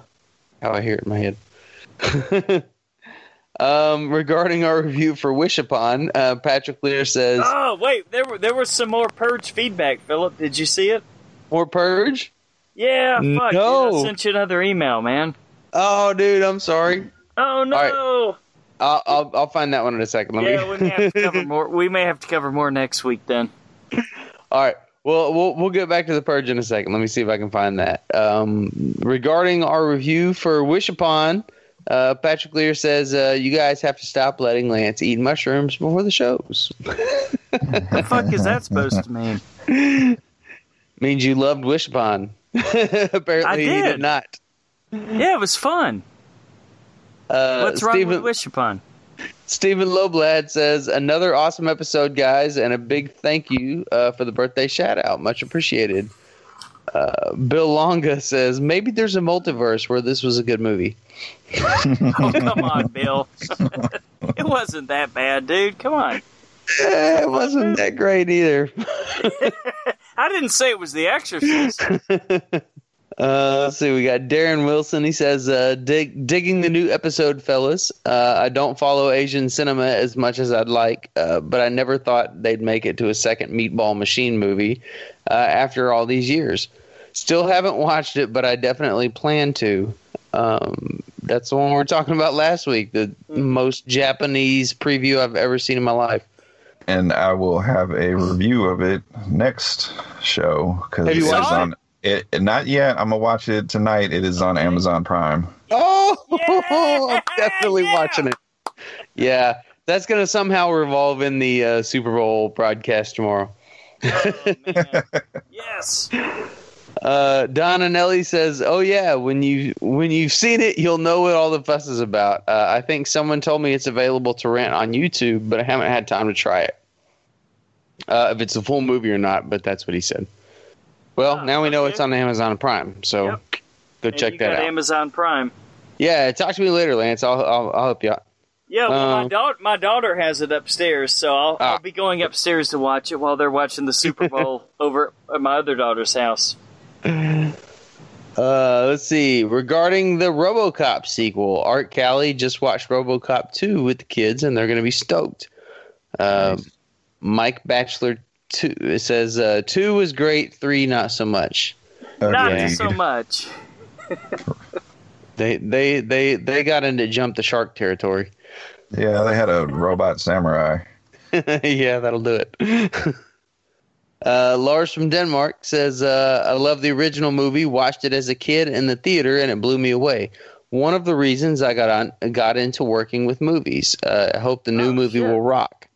how I hear it in my head. um, regarding our review for Wish Upon, uh, Patrick Lear says, Oh wait, there were there was some more purge feedback. Philip, did you see it? "More Purge." Yeah, fuck. dude, No. I sent you another email, man. Oh, dude, I'm sorry. Oh no. I'll I'll, I'll find that one in a second. Let Yeah, me. we may have to cover more. We may have to cover more next week then. All right. Well, we'll we'll get back to the purge in a second. Let me see if I can find that. Um, regarding our review for Wish Upon, uh, Patrick Lear says uh, you guys have to stop letting Lance eat mushrooms before the shows. The fuck is that supposed to mean? Means you loved Wish Upon. Apparently, I he did. did not. Yeah, it was fun. Uh, What's wrong with Wish Upon? Stephen Loblad says another awesome episode, guys, and a big thank you uh, for the birthday shout out. Much appreciated. Uh, Bill Longa says maybe there's a multiverse where this was a good movie. Oh, come on, Bill. it wasn't that bad, dude. Come on. Eh, it wasn't that great either. I didn't say it was The Exorcist. Uh, let's see. We got Darren Wilson. He says, uh, dig, "Digging the new episode, fellas. Uh, I don't follow Asian cinema as much as I'd like, uh, but I never thought they'd make it to a second Meatball Machine movie uh, after all these years. Still haven't watched it, but I definitely plan to. Um, that's the one we were talking about last week. The most Japanese preview I've ever seen in my life. and I will have a review of it next show because Have it you it? On. It not yet. I'm gonna watch it tonight. It is on Amazon Prime. Oh, Yeah! I'm definitely Yeah! watching it. Yeah, that's going to somehow revolve in the uh, Super Bowl broadcast tomorrow. Oh, man. Yes. Uh, Don Anelli says, "Oh yeah, when you when you've seen it, you'll know what all the fuss is about." Uh, I think someone told me it's available to rent on YouTube, but I haven't had time to try it. Uh, if it's a full movie or not, but that's what he said. Well, Ah, now we know okay. it's on Amazon Prime, so Yep. go And check you that got out. Amazon Prime. yeah, talk to me later, Lance. I'll I'll, I'll help you out. Yeah, well, my Um, daughter, my daughter has it upstairs, so I'll, Ah. I'll be going upstairs to watch it while they're watching the Super Bowl over at my other daughter's house. Uh, let's see. Regarding the RoboCop sequel, Art Callie just watched RoboCop 2 with the kids, and they're going to be stoked. Uh, Mike Batchelor 2 it says uh, 2 was great, 3 not so much. Not so much. They they they they got into jump the shark territory. Yeah, they had a robot samurai. yeah, that'll do it. Uh, Lars from Denmark says, uh, I love the original movie, watched it as a kid in the theater, and it blew me away. One of the reasons I got on got into working with movies. Uh, I hope the new Oh, movie shit. will rock.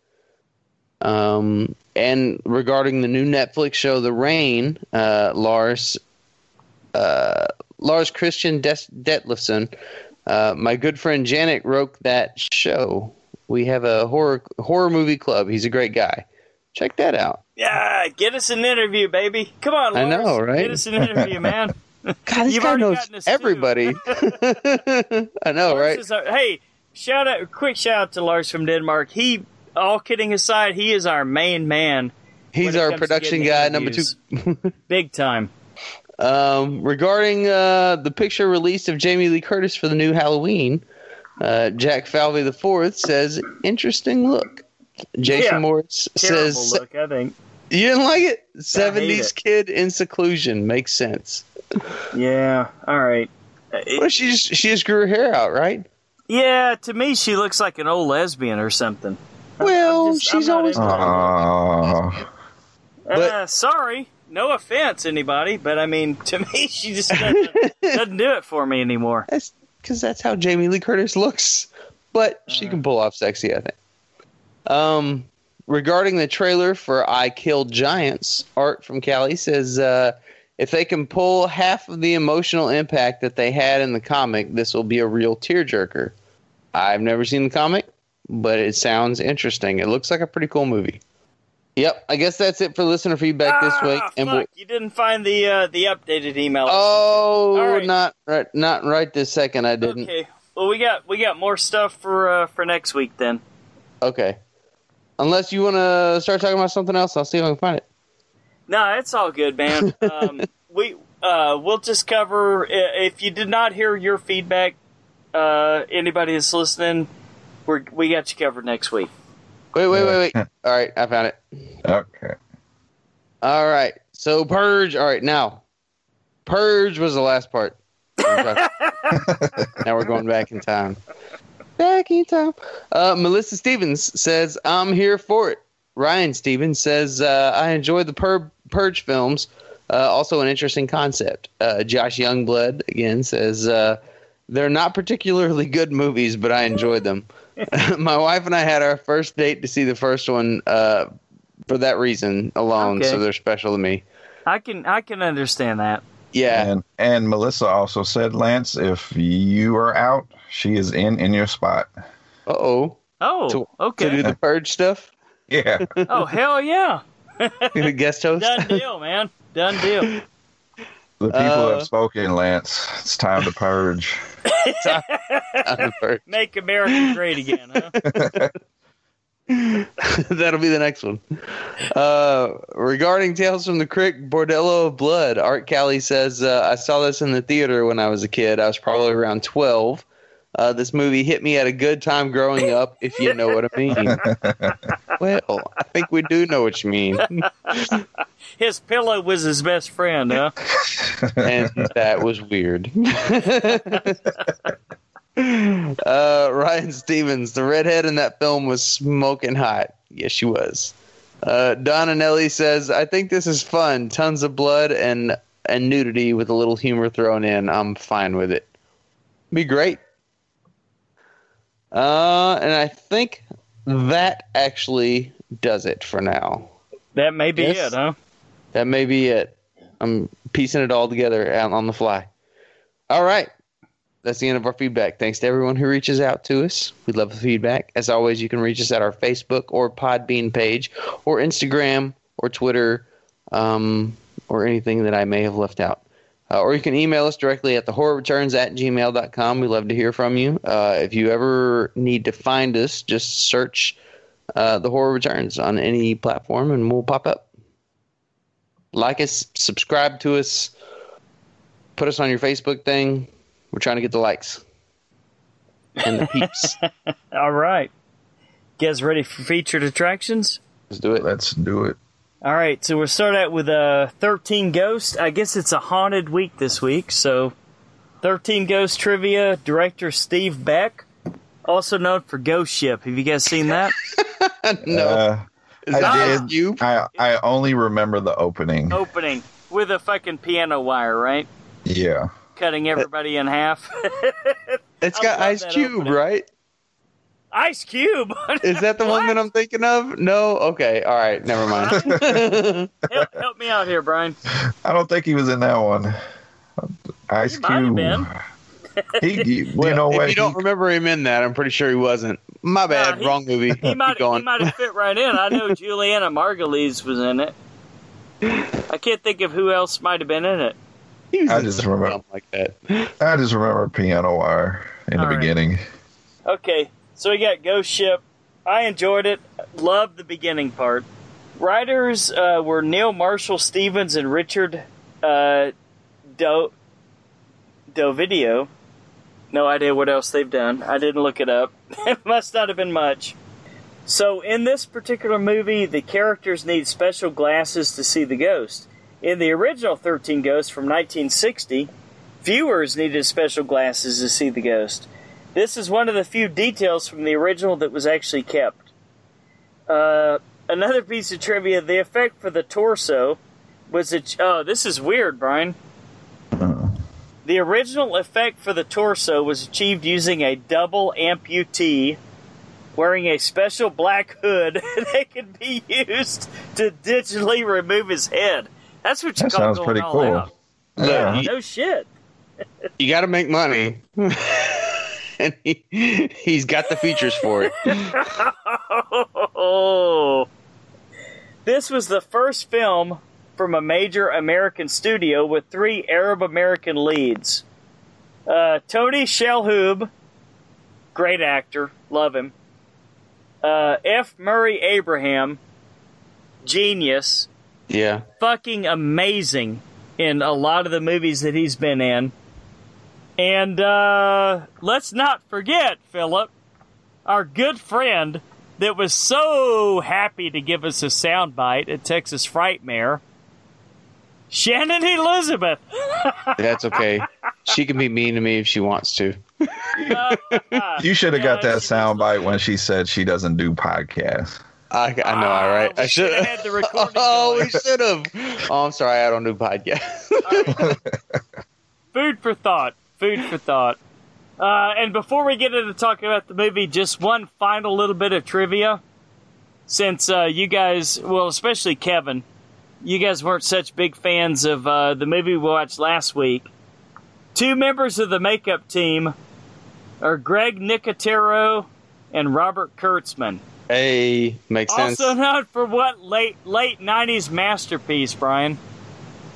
Um, and regarding the new Netflix show, The Rain, uh, Lars uh, Lars Christian Des- Detlefson, uh, my good friend Janet wrote that show. We have a horror horror movie club. He's a great guy. Check that out. Yeah, get us an interview, baby. Come on, Lars. I know, right? Get us an interview, man. God, this You've guy knows gotten us two. everybody. I know, Lars right? our- hey, shout out, quick shout out to Lars from Denmark. He, all kidding aside, he is our main man, He's our production guy, number two. big time. Um, regarding uh, the picture released of Jamie Lee Curtis for the new Halloween, uh, Jack Falvey the Fourth says, "Interesting look." Jason Yeah. Morris Terrible says, look, I think. "You didn't like it? Seventies kid in seclusion makes sense." Yeah, all right. It- Well, she just she just grew her hair out, right? yeah, to me, she looks like an old lesbian or something. I'm- Well, just- she's always- into. But- uh, sorry, no offense, anybody, but I mean, to me, she just doesn't, doesn't do it for me anymore. That's because that's how Jamie Lee Curtis looks. But she Uh. can pull off sexy, I think. Um, regarding the trailer for I Killed Giants, Art from Cali says uh, if they can pull half of the emotional impact that they had in the comic, this will be a real tearjerker. I've never seen the comic, but it sounds interesting. It looks like a pretty cool movie. Yep, I guess that's it for listener feedback this Ah, week. And we'll, you didn't find the uh, the updated email. oh, right. not right, not right this second. I didn't. Okay. Well, we got we got more stuff for uh, for next week then. Okay. Unless you want to start talking about something else, I'll see if I can find it. No, it's all good, man. um, we uh, we'll just cover. If you did not hear your feedback, uh, anybody that's listening, we we got you covered next week. Wait, wait, wait, wait. All right, I found it. Okay. All right. So purge. All right, now purge was the last part. now we're going back in time. Back in time. Uh, Melissa Stevens says, "I'm here for it." Ryan Stevens says, uh, "I enjoy the pur- purge films. Uh, also, an interesting concept." Uh, Josh Youngblood again says, uh, "They're not particularly good movies, but I enjoyed them." My wife and I had our first date to see the first one uh, for that reason alone, Okay. so they're special to me. I can I can understand that. Yeah. And and Melissa also said, Lance, if you are out, she is in in your spot. Uh oh. Oh, To, to do the purge stuff. Yeah. Oh hell yeah! Guest host. Done deal, man. Done deal. The people Uh, have spoken, Lance. It's time to purge. Purge. Make America great again, huh? That'll be the next one. Uh, regarding Tales from the Crypt, Bordello of Blood, Art Callie says, uh, I saw this in the theater when I was a kid. I was probably around 12. Uh, this movie hit me at a good time growing up, if you know what I mean. well, I think we do know what you mean. His pillow was his best friend, huh? and that was weird. uh, Ryan Stevens, the redhead in that film was smoking hot. Yes, she was. Uh, Don Anelli says, "I think this is fun. Tons of blood and and nudity with a little humor thrown in. I'm fine with it. Be great." Uh, and I think that actually does it for now. That may be Yes. it, huh? That may be it. I'm piecing it all together out on the fly. All right. That's the end of our feedback. Thanks to everyone who reaches out to us. We love the feedback. As always, you can reach us at our Facebook or Podbean page or Instagram or Twitter um, or anything that I may have left out. Uh, or you can email us directly at thehorrorreturns at gmail.com. We love to hear from you. Uh, if you ever need to find us, just search uh, The Horror Returns on any platform and we'll pop up like us, subscribe to us, put us on your Facebook thing. We're trying to get the likes and the peeps. All right. You guys ready for featured attractions? Let's do it. Let's do it. All right, so we'll start out with uh, 13 Ghost. I guess it's a haunted week this week. So, 13 Ghost trivia. Director Steve Beck, also known for Ghost Ship. Have you guys seen that? no, Uh, I that did. you? I I only remember the opening. Opening with a fucking piano wire, right? Yeah. Cutting everybody in half. It's I got Ice Cube, opening. right? Ice Cube. Is that the one that I'm thinking of? No. Okay. All right. Never mind. help, help me out here, Brian. I don't think he was in that one. Ice He might have Cube. been. He, you, you know if what? you don't He- remember him in that, I'm pretty sure he wasn't. My bad. he- Wrong movie. He might Keep he going. might have fit right in. I know Julianna Margulies was in it. I can't think of who else might have been in it. I just remember- like that. I just remember Piano Wire in the All right. beginning. Okay, so we got Ghost Ship. I enjoyed it. Loved the beginning part. Writers uh, were Neal Marshall Stevens and Richard uh, Do. No idea what else they've done. I didn't look it up. it must not have been much. So, in this particular movie, the characters need special glasses to see the ghost. In the original 13 Ghosts from 1960, viewers needed special glasses to see the ghost. This is one of the few details from the original that was actually kept. Uh, another piece of trivia: the effect for the torso was a. Oh, this is weird, Brian. The original effect for the torso was achieved using a double amputee wearing a special black hood that could be used to digitally remove his head. That's what you That call sounds going pretty all cool. out. Yeah. No shit. You got to make money. and he, he's got the features for it. Oh, This was the first film from a major American studio with three Arab American leads. Uh, Tony Shalhoub, great actor, love him. Uh, F. Murray Abraham, genius, Yeah. fucking amazing in a lot of the movies that he's been in. And uh, let's not forget, Philip, our good friend that was so happy to give us a soundbite at Texas Frightmare, Shannon Elizabeth. That's okay. she can be mean to me if she wants to. You should have got that soundbite when she said she doesn't do podcasts. I, I know, all right. we I should shoulda had the recording Oh, going. we should have. Oh, I'm sorry. I don't do podcasts. food for thought. Food for thought. Uh, and before we get into talking about the movie, just one final little bit of trivia. Since uh, you guys, well, especially Kevin, you guys weren't such big fans of uh, the movie we watched last week. Two members of the makeup team are Greg Nicotero and Robert Kurtzman. hey, makes sense. Also known for what late late '90s masterpiece, Brian?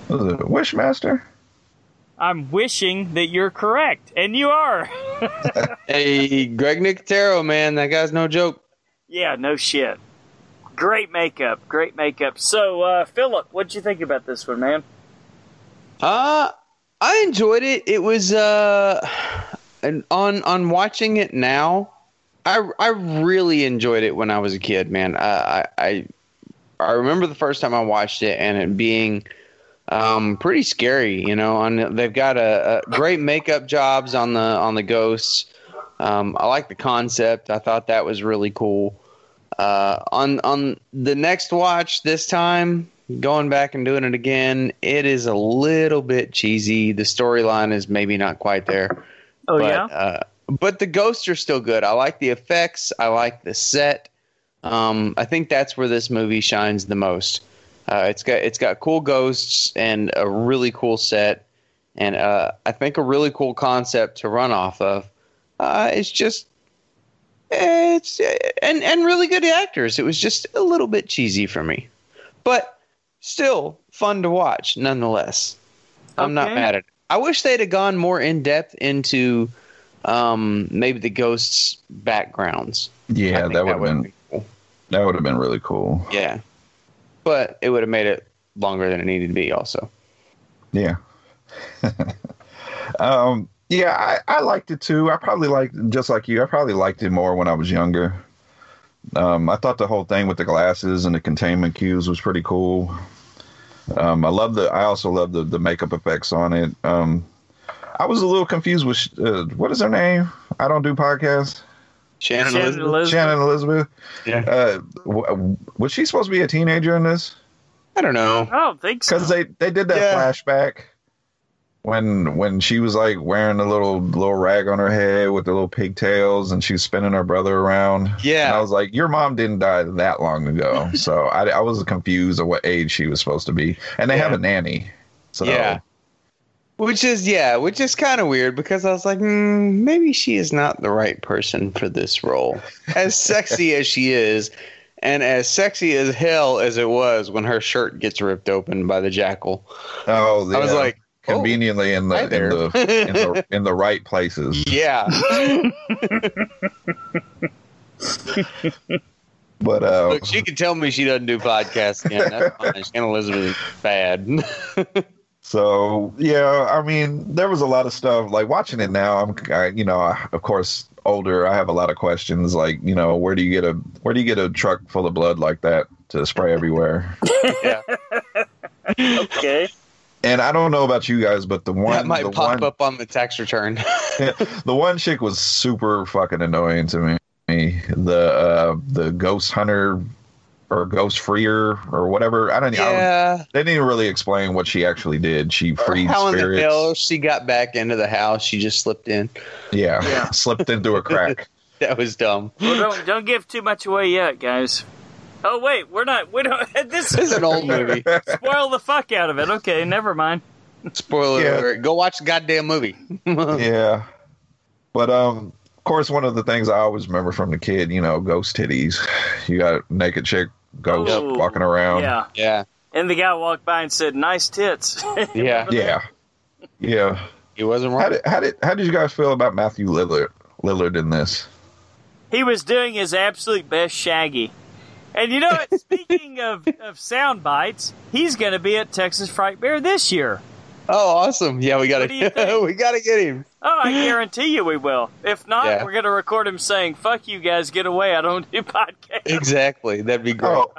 Was it Wishmaster? I'm wishing that you're correct, and you are. Hey, Greg Nicotero, man, that guy's no joke. Yeah, no shit. Great makeup, great makeup. So, uh, Philip, what'd you think about this one, man? Uh I enjoyed it. It was uh and on on watching it now, I I really enjoyed it when I was a kid, man. I I I, I remember the first time I watched it and it being um pretty scary, you know. And they've got a, a great makeup jobs on the on the ghosts. Um, I like the concept. I thought that was really cool. Uh, on on the next watch this time, going back and doing it again, it is a little bit cheesy. The storyline is maybe not quite there. Oh but, yeah, uh, but the ghosts are still good. I like the effects. I like the set. Um, I think that's where this movie shines the most. Uh, it's got it's got cool ghosts and a really cool set, and uh, I think a really cool concept to run off of. Uh, it's just it's and and really good actors. It was just a little bit cheesy for me, but still fun to watch nonetheless. I'm not mad at it. I wish they'd have gone more in depth into um, maybe the ghosts' backgrounds. Yeah, think that would have would've been cool. that would have been really cool. Yeah, but it would have made it longer than it needed to be. Also, Yeah. um, yeah, I, I liked it too. I probably liked just like you. I probably liked it more when I was younger. Um, I thought the whole thing with the glasses and the containment cubes was pretty cool. Um, I love the. I also love the the makeup effects on it. Um, I was a little confused with uh, what is her name? I don't do podcasts. Shannon, Shannon Elizabeth. Elizabeth. Shannon Elizabeth. Yeah. Uh, w- was she supposed to be a teenager in this? I don't know. I don't think so. because they they did that Yeah. flashback when when she was like wearing a little little rag on her head with the little pigtails and she was spinning her brother around. Yeah. and I was like, your mom didn't die that long ago, so I, I was confused of what age she was supposed to be, and they have a nanny. So Yeah. Which is yeah, which is kind of weird because I was like, mm, maybe she is not the right person for this role. As sexy as she is, and as sexy as hell as it was when her shirt gets ripped open by the jackal. oh, I was yeah. like, oh, conveniently in the in the, in the in the right places. yeah, But uh, look, she can tell me she doesn't do podcasts again. That's fine. Elizabeth is bad. So yeah, I mean, there was a lot of stuff. Like watching it now, I'm, I, you know, I, of course, older. I have a lot of questions. Like, you know, where do you get a where do you get a truck full of blood like that to spray everywhere? yeah, okay. and I don't know about you guys, but the one, that might the pop one, up on the tax return. the one chick was super fucking annoying to me. The uh, the ghost hunter or ghost freer or whatever. I don't. know. yeah, they didn't really explain what she actually did. She freed how in the spirits. hell she got back into the house? She just slipped in. yeah, Yeah. slipped into a crack. That was dumb. Well, don't don't give too much away yet, guys. Oh wait, we're not. We don't. This This is an old movie. Spoil the fuck out of it. Okay, never mind. Spoiler Yeah. alert. Go watch the goddamn movie. yeah. But um of course one of the things I always remember from the kid, you know, ghost titties. You got a naked chick ghost Oh, walking around. Yeah. Yeah, And the guy walked by and said, "Nice tits." yeah, yeah, yeah. He wasn't How did how did how did you guys feel about Matthew Lillard Lillard in this? he was doing his absolute best Shaggy. And you know what? Speaking of, of sound bites, he's going to be at Texas Frightmare this year. Oh, awesome! Yeah, we got What do you think? to we got to get him. Oh, I guarantee you we will. If not, Yeah. we're going to record him saying, fuck you guys, get away. I don't do podcasts. Exactly, that'd be great. Oh,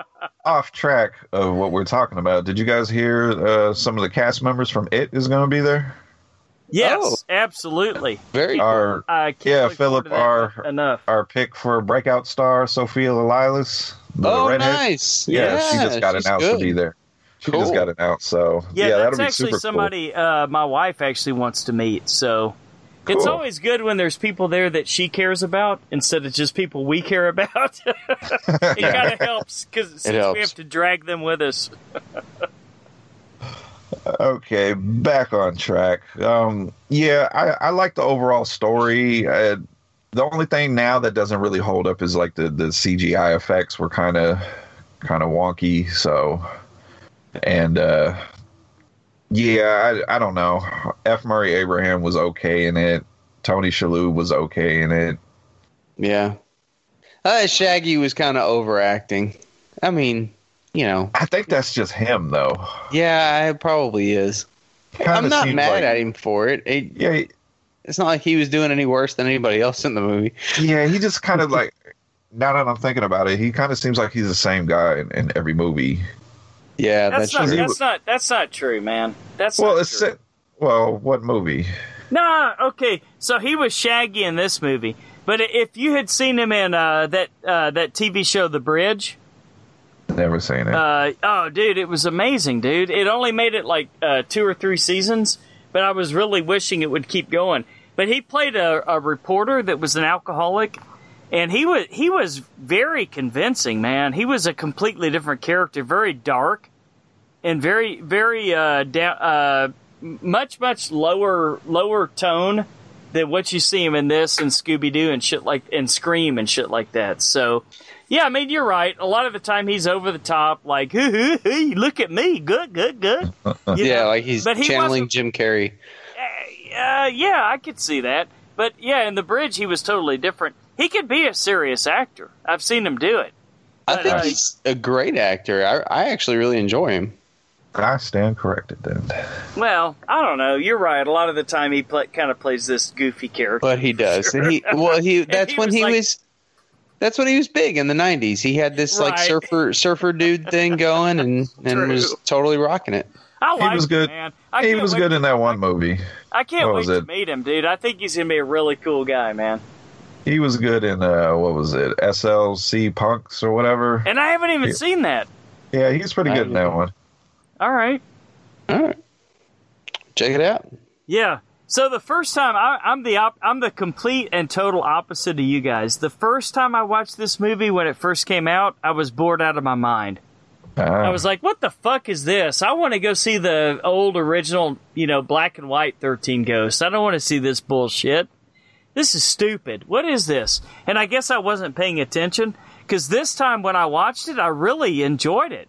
off track of what we're talking about. Did you guys hear uh, some of the cast members from It is going to be there? Yes, Oh. absolutely. Very cool. Our I can't Yeah, Philip, forward our- enough. our pick for breakout star Sophia Lillis. the Oh, redhead. nice. Yeah, she just got announced good. to be there. She Cool. just got announced, so Yeah, yeah, that's that'll be actually super somebody uh, my wife actually wants to meet. So it's always good when there's people there that she cares about instead of just people we care about. it kind of helps because we have to drag them with us. Okay, back on track. Um, yeah, I, I like the overall story. Uh, the only thing now that doesn't really hold up is like the, the CGI effects were kind of kind of wonky. So, and uh, yeah, I, I don't know. F. Murray Abraham was okay in it. Tony Shalhoub was okay in it. Yeah. Uh, Shaggy was kind of overacting. I mean, you know, I think that's just him though. yeah, it probably is. Kinda I'm not mad like- at him for it. it. Yeah, It's not like he was doing any worse than anybody else in the movie. Yeah, he just kind of like. Now that I'm thinking about it, he kind of seems like he's the same guy in, in every movie. Yeah, That's, that's, not. true. That's not. That's not true, man. That's Well, not it's true. well, what movie? Nah, okay. So he was Shaggy in this movie, but if you had seen him in uh, that uh, that TV show, The Bridge, Never seen it. uh, oh, dude, it was amazing, dude. It only made it like uh, two or three seasons, but I was really wishing it would keep going. But he played a, a reporter that was an alcoholic, and he was he was very convincing, man. He was a completely different character, very dark, and very very uh, down, uh, much much lower lower tone than what you see him in this and Scooby Doo and shit like and Scream and shit like that. So. Yeah, I mean you're right. A lot of the time he's over the top, like "Hoo, hoo, hoo, look at me, good, good, good. Yeah, know? like he's but he channeling Jim Carrey. Uh, yeah, I could see that. But yeah, in the bridge he was totally different. He could be a serious actor. I've seen him do it. I think uh, he's a great actor. I, I actually really enjoy him. I stand corrected then. Well, I don't know. You're right. A lot of the time he play, kind of plays this goofy character. But he does. He well, he that's he when was he like- was. That's when he was big in the '90s. He had this like surfer surfer dude thing going, and and True. was totally rocking it. I like was him, good. man. I He was good to- in that one movie. I can't what wait was to it? meet him, dude. I think he's gonna be a really cool guy, man. He was good in uh, what was it? SLC Punks or whatever. And I haven't even Yeah. seen that. Yeah, he's pretty good in that one. All right. All right, check it out. Yeah. So the first time I, I'm the op, I'm the complete and total opposite of you guys. The first time I watched this movie when it first came out, I was bored out of my mind. I Ah, was like, "What the fuck is this? I want to go see the old original, you know, black and white 13 Ghosts. I don't want to see this bullshit. This is stupid. What is this?" And I guess I wasn't paying attention cuz this time when I watched it, I really enjoyed it.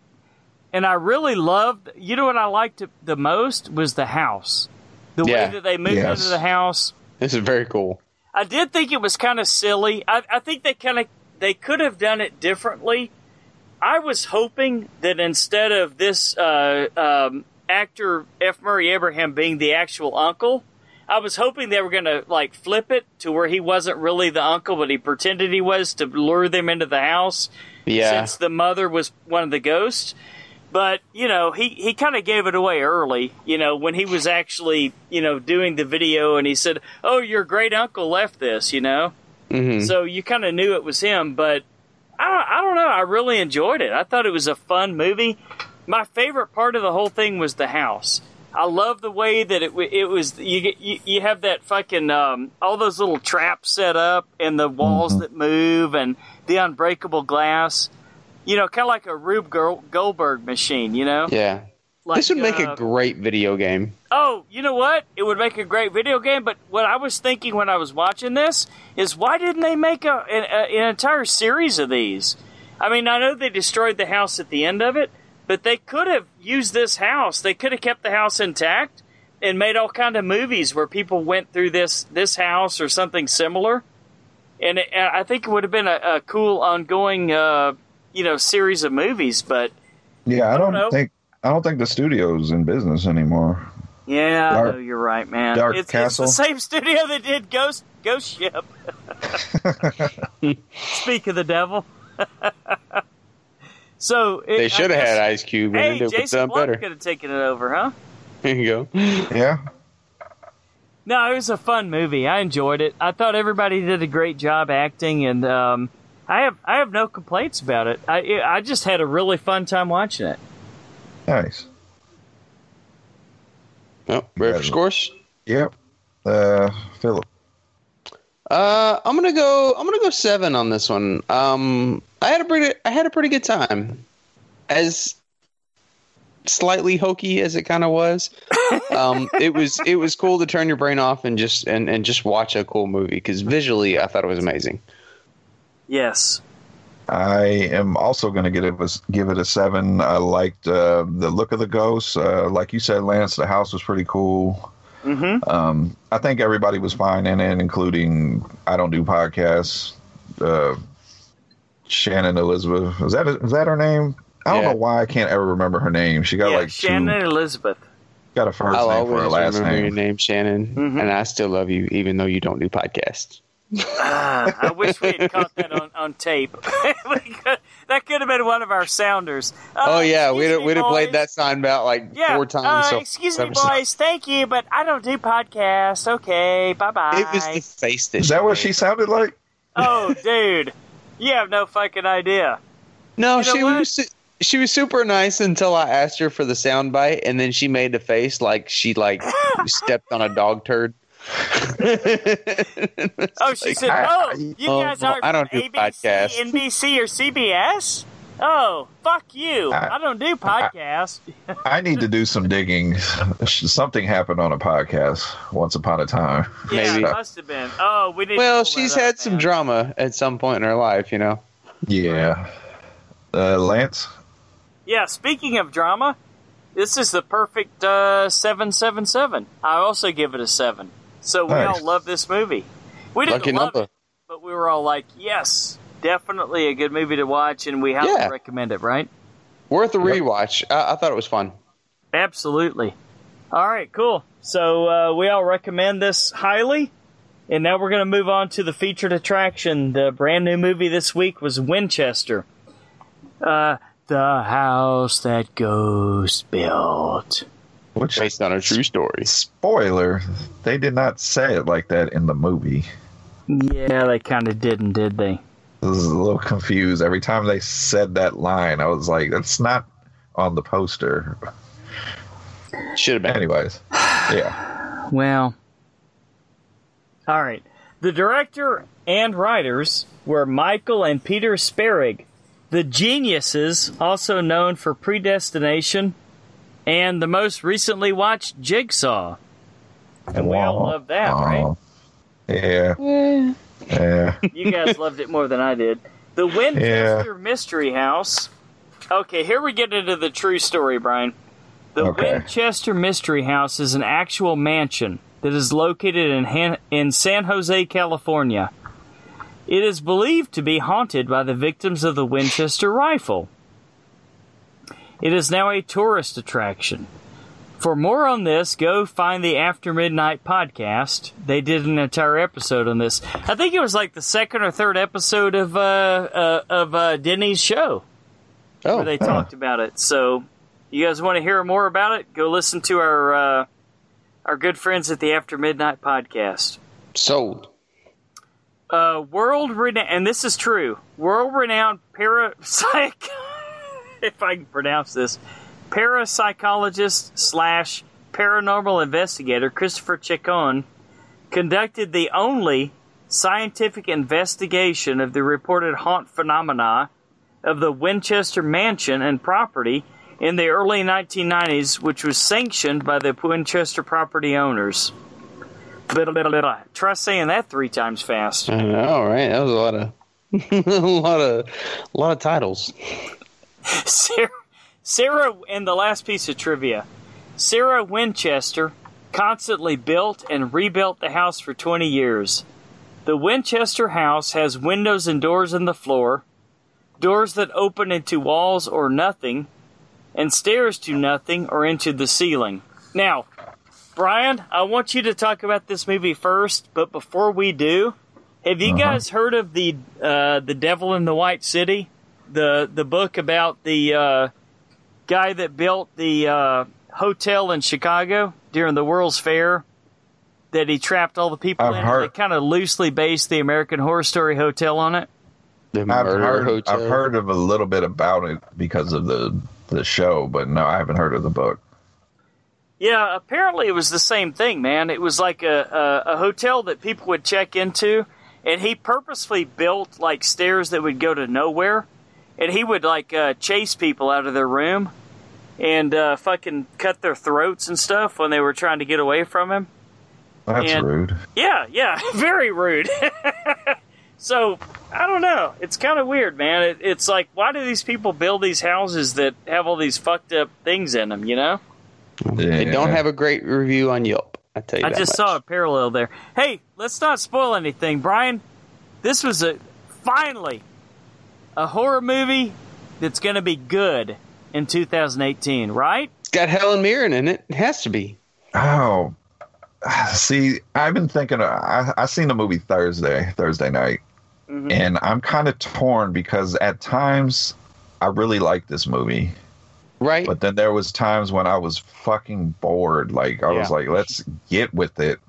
And I really loved, you know what I liked the most was the house. The Yeah. way that they moved Yes. into the house. This is very cool. I did think it was kind of silly. I, I think they kind of they could have done it differently. I was hoping that instead of this uh, um, actor F. Murray Abraham being the actual uncle, I was hoping they were going to like flip it to where he wasn't really the uncle, but he pretended he was to lure them into the house. Yeah, Since the mother was one of the ghosts. But, you know, he, he kind of gave it away early, you know, when he was actually, you know, doing the video and he said, Oh, your great uncle left this, you know? hmm So you kind of knew it was him, but I, I don't know. I really enjoyed it. I thought it was a fun movie. My favorite part of the whole thing was the house. I love the way that it it was. You get you, you have that fucking um, all those little traps set up and the walls that move and the unbreakable glass. You know, kind of like a Rube Goldberg machine. You know, yeah. like, this would make uh, a great video game. Oh, you know what? It would make a great video game. But what I was thinking when I was watching this is, why didn't they make a, an, a, an entire series of these? I mean, I know they destroyed the house at the end of it, but they could have used this house. They could have kept the house intact and made all kind of movies where people went through this this house or something similar. And, it, and I think it would have been a, a cool ongoing, uh, you know, series of movies. But Yeah, I don't, know. think I don't think the studio's in business anymore. yeah, Dark- I know you're right, man. Dark it's, Castle? it's the same studio that did Ghost Ghost Ship. Speak of the devil. so it, They I should have guess- had Ice Cube in Hey, it. It would have Jason done Blum better. could have taken it over, huh? There you go. Yeah, No, it was a fun movie. I enjoyed it. I thought everybody did a great job acting, and um, I have I have no complaints about it. I I just had a really fun time watching it. nice. Oh, ready for scores? Yep. Uh, Philip. Uh, I'm gonna go. I'm gonna go seven on this one. Um, I had a pretty. I had a pretty good time. As slightly hokey as it kind of was, um, it was. It was cool to turn your brain off and just and, and just watch a cool movie because visually, I thought it was amazing. Yes. I am also going to give it a, give it a seven. I liked uh, the look of the ghosts. Uh, like you said, Lance, the house was pretty cool. Mm-hmm. Um, I think everybody was fine in it, including I don't do podcasts. Uh, Shannon Elizabeth is that is that her name? I don't Yeah. know why I can't ever remember her name. She got yeah, like Shannon two, Elizabeth. got a 1st I'll name for her last remember your name. name, Shannon, Mhm. and I still love you, even though you don't do podcasts. Ah, I wish we had caught that on, on tape. Could- that could have been one of our sounders. Uh, oh yeah, we'd have, me, we'd have played that sign about like Yeah, four times. uh, so excuse me, episode. boys. Thank you, but I don't do podcasts. Okay, bye bye. It was the face that. Is that what she sounded like? oh, dude, you have no fucking idea. No, You know she what? was su- she was super nice until I asked her for the sound bite, and then she made a face like she like stepped on a dog turd. Oh, she said, I- "Oh, you guys well, aren't I don't from do ABC, podcasts." NBC, or CBS." Oh, fuck you! I- I don't do podcasts. I need to do some digging. Something happened on a podcast once upon a time. yeah, maybe. it must have been. Oh, we didn't. well, she's up, had some drama at some point in her life, you know. Yeah. Uh, Lance? Yeah, speaking of drama, this is the perfect uh, seven seven seven. I also give it a seven. So we Nice. all love this movie. We didn't Lucky love number. it, but we were all like, "Yes, definitely a good movie to watch," and we highly Yeah. recommend it. Right? Worth a rewatch. I, I thought it was fun. Absolutely. All right, cool. So uh, we all recommend this highly. And now we're going to move on to the featured attraction. The brand new movie this week was Winchester. Uh, the house that Ghost built. Which, Based on a true story. spoiler, they did not say it like that in the movie. Yeah, they kind of didn't, did they? I was a little confused. Every time they said that line, I was like, that's not on the poster. Should have been. Anyways, yeah. Well, all right. The director and writers were Michael and Peter Spierig, the geniuses, also known for Predestination, and the most recently watched Jigsaw. And we all love that, right? Oh. Yeah. Yeah. You guys loved it more than I did. The Winchester Mystery House. Okay, here we get into the true story, Brian. The Okay. Winchester Mystery House is an actual mansion that is located in Han- in San Jose, California. It is believed to be haunted by the victims of the Winchester rifle. It is now a tourist attraction. For more on this, go find the After Midnight podcast. They did an entire episode on this. I think it was like the second or third episode of uh, uh of uh, Denny's show Oh, where they talked about it. So, you guys want to hear more about it? Go listen to our uh, our good friends at the After Midnight podcast. sold. Uh, world renowned, and this is true. World renowned parapsych, if I can pronounce this, parapsychologist slash paranormal investigator Christopher Chacon conducted the only scientific investigation of the reported haunt phenomena of the Winchester Mansion and property in the early 1990s, which was sanctioned by the Winchester property owners. Try saying that three times fast. I know, right? That was a lot of a lot of a lot of titles. Sarah, Sarah, and the last piece of trivia Sarah Winchester constantly built and rebuilt the house for 20 years. The Winchester house has windows and doors in the floor, doors that open into walls or nothing, and stairs to nothing or into the ceiling. Now, Brian, I want you to talk about this movie first, but before we do, have you Uh-huh. guys heard of the uh, the Devil in the White City, the the book about the uh, guy that built the uh, hotel in Chicago during the World's Fair? That he trapped all the people I've in. heard- They kind of loosely based the American Horror Story Hotel on it. The I've heard Hotel. I've heard of a little bit about it because of the the show, but no, I haven't heard of the book. Yeah, apparently it was the same thing, man. It was like a, a, a hotel that people would check into, and he purposefully built like stairs that would go to nowhere, and he would like uh, chase people out of their room and uh, fucking cut their throats and stuff when they were trying to get away from him. That's And- rude. Yeah, yeah, very rude. so I don't know. It's kind of weird, man. It, it's like, why do these people build these houses that have all these fucked up things in them? You know? They don't have a great review on Yelp. I tell you I that just much. saw a parallel there. Hey, let's not spoil anything, Brian. This was a finally a horror movie that's going to be good in 2018, right? It's got Helen Mirren in it. It has to be. Oh, see, I've been thinking. I I seen the movie Thursday, Thursday night, Mhm. and I'm kind of torn because at times I really like this movie, Right? but then there was times when I was fucking bored. Like I was like, let's get with it.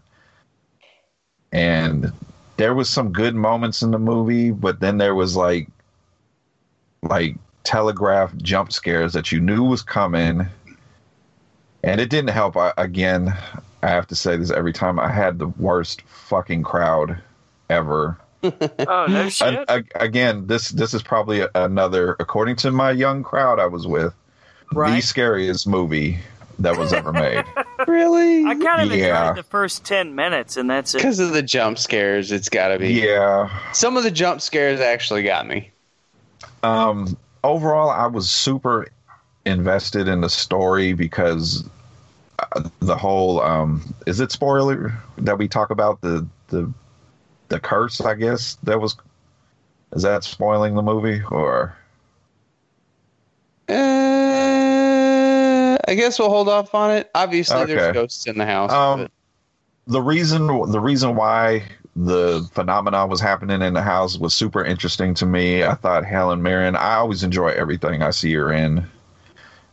And there was some good moments in the movie, but then there was like, like telegraph jump scares that you knew was coming, and it didn't help. I, again, I have to say this every time. I had the worst fucking crowd ever. Oh no shit! And, ag- again, this this is probably another, according to my young crowd I was with, the scariest movie that was ever made. really? I kind of Yeah. enjoyed the first 10 minutes, and that's it. Because of the jump scares, it's got to be. yeah. Some of the jump scares actually got me. Um, overall, I was super invested in the story because uh, the whole um, is it spoiler that we talk about the the the curse? I guess that was is that spoiling the movie or Uh, I guess we'll hold off on it. Obviously, there's ghosts in the house. Um, but- the reason the reason why the phenomenon was happening in the house was super interesting to me. I thought Helen Mirren. I always enjoy everything I see her in.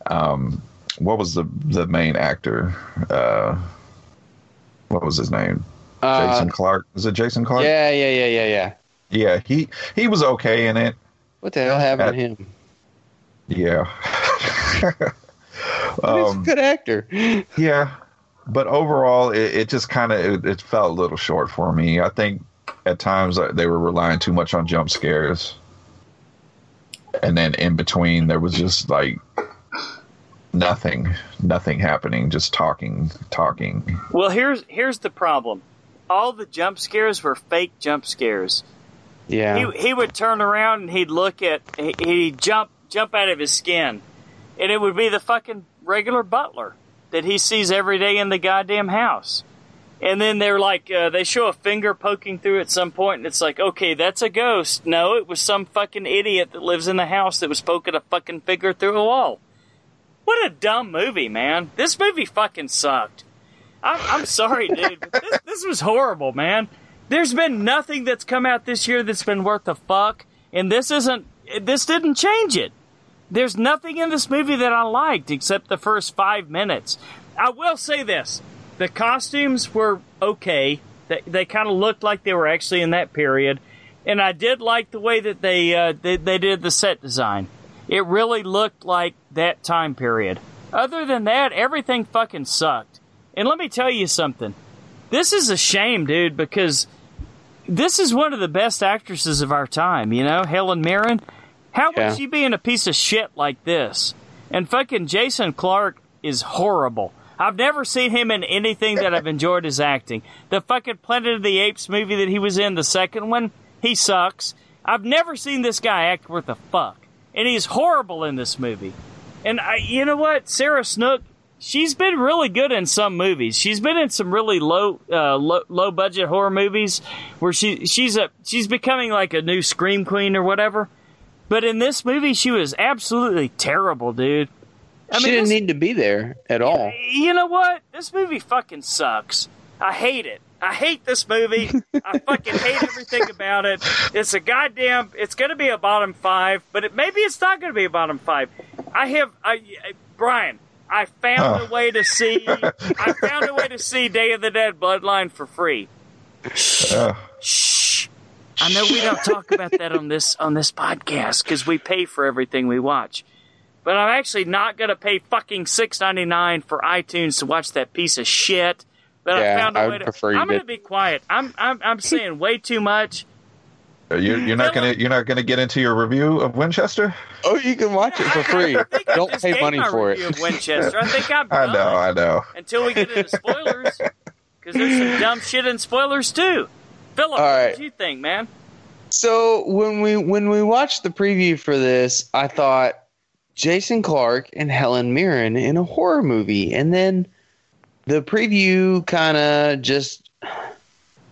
Um, what was the the main actor? Uh, what was his name? uh, Jason Clarke. Is it Jason Clarke? yeah, yeah, yeah, yeah, yeah. Yeah, he he was okay in it. What the hell happened to Uh, him? Yeah. He's a um, good actor. yeah, but overall, it, it just kind of it, it felt a little short for me. I think at times uh, they were relying too much on jump scares, and then in between there was just like nothing, nothing happening, just talking, talking. Well, here's here's the problem. All the jump scares were fake jump scares. Yeah. He he would turn around and he'd look at he, he'd jump jump out of his skin, and it would be the fucking regular butler that he sees every day in the goddamn house. And then they're like, uh, they show a finger poking through at some point, and it's like, okay, that's a ghost. No, it was some fucking idiot that lives in the house that was poking a fucking finger through a wall. What a dumb movie, man. This movie fucking sucked. I'm, I'm sorry, dude, this, this was horrible, man. There's been nothing that's come out this year that's been worth a fuck, and this isn't. This didn't change it. There's nothing in this movie that I liked except the first five minutes. I will say this: the costumes were okay. They, they kind of looked like they were actually in that period, and I did like the way that they, uh, they they did the set design. It really looked like that time period. Other than that, everything fucking sucked. And let me tell you something. This is a shame, dude, because this is one of the best actresses of our time, you know, Helen Mirren. How Yeah. would she be in a piece of shit like this? And fucking Jason Clarke is horrible. I've never seen him in anything that I've enjoyed his acting. The fucking Planet of the Apes movie that he was in, the second one, he sucks. I've never seen this guy act worth a fuck, and he's horrible in this movie. And I, you know what, Sarah Snook, she's been really good in some movies. She's been in some really low, uh, low, low budget horror movies where she she's a she's becoming like a new scream queen or whatever. But in this movie, she was absolutely terrible, dude. I she mean, didn't this- need to be there at all. you know what? This movie fucking sucks. I hate it. I hate this movie. I fucking hate everything about it. It's a goddamn. It's going to be a bottom five, but it, maybe it's not going to be a bottom five. I have, I, I- Brian. I found Oh. a way to see. I found a way to see Day of the Dead Bloodline for free. Ugh. Shh. I know we don't talk about that on this on this podcast because we pay for everything we watch. But I'm actually not gonna pay fucking six ninety nine for iTunes to watch that piece of shit. But I Yeah, found a I way would to. prefer you I'm gonna did. be quiet. I'm I'm I'm saying way too much. Uh, you're, you're not gonna you're not gonna get into your review of Winchester. Oh, you can watch it for free. I think I Don't pay money for it. Of Winchester. I think I'm I know, I know. until we get into spoilers because there's some dumb shit in spoilers too. Philip, All what right. did you think, man? So when we when we watched the preview for this, I thought Jason Clarke and Helen Mirren in a horror movie, and then the preview kind of just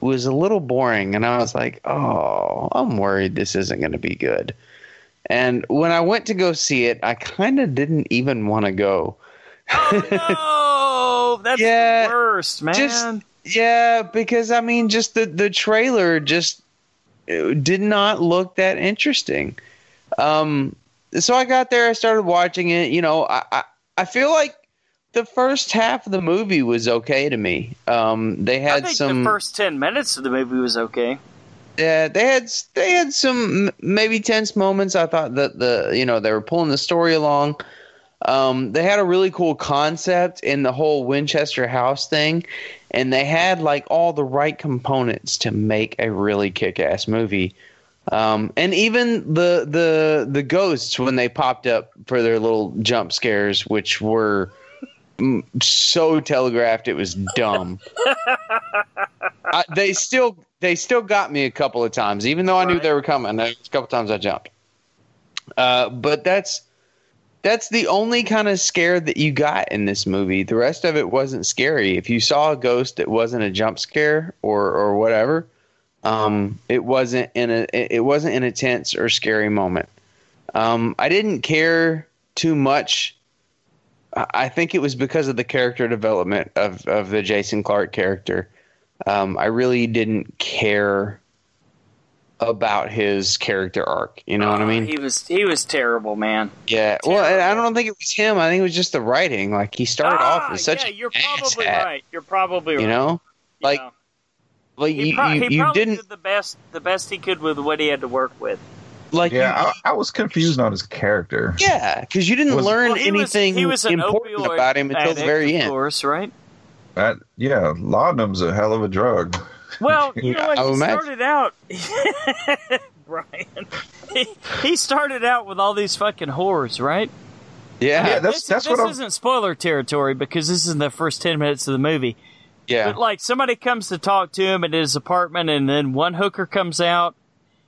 was a little boring, and I was like, "Oh, I'm worried this isn't going to be good." And when I went to go see it, I kind of didn't even want to go. Oh no, that's Yeah, the worst, man. just- Yeah, because I mean, just the the trailer just did not look that interesting. Um, so I got there, I started watching it. You know, I I, I feel like the first half of the movie was okay to me. Um, they I had think some the first ten minutes of the movie was okay. yeah, they had they had some maybe tense moments. I thought that the you know they were pulling the story along. Um, they had a really cool concept in the whole Winchester House thing, and they had like all the right components to make a really kick-ass movie. Um, and even the the the ghosts when they popped up for their little jump scares, which were so telegraphed, it was dumb. I, they still they still got me a couple of times, even though I knew Right. they were coming. A couple times I jumped. Uh, but that's that's the only kind of scare that you got in this movie. The rest of it wasn't scary. If you saw a ghost, it wasn't a jump scare or or whatever. Um, it wasn't in a it wasn't in a tense or scary moment. Um, I didn't care too much. I think it was because of the character development of of the Jason Clarke character. Um, I really didn't care about his character arc. You know what I Oh, mean? He was he was terrible, man. Yeah. Well, I don't think it was him. I think it was just the writing. Like he started Ah, off as such yeah, you're probably asshat, right. You're probably right. You know, like Yeah. like he, you pro- you, he you probably didn't did the best the best he could with what he had to work with. like Yeah, you, I, I was confused on his character. yeah, because you didn't Was- learn Well, he was- anything he was an important about him until the addict, very of course, right? That yeah, laudanum's a hell of a drug. Well, you know what? He oh, imagine. started out, Brian. He, he started out with all these fucking whores, right? Yeah, Yeah, that's- this, that's this what I'm- isn't spoiler territory because this is in the first ten minutes of the movie. yeah. But like somebody comes to talk to him at his apartment, and then one hooker comes out,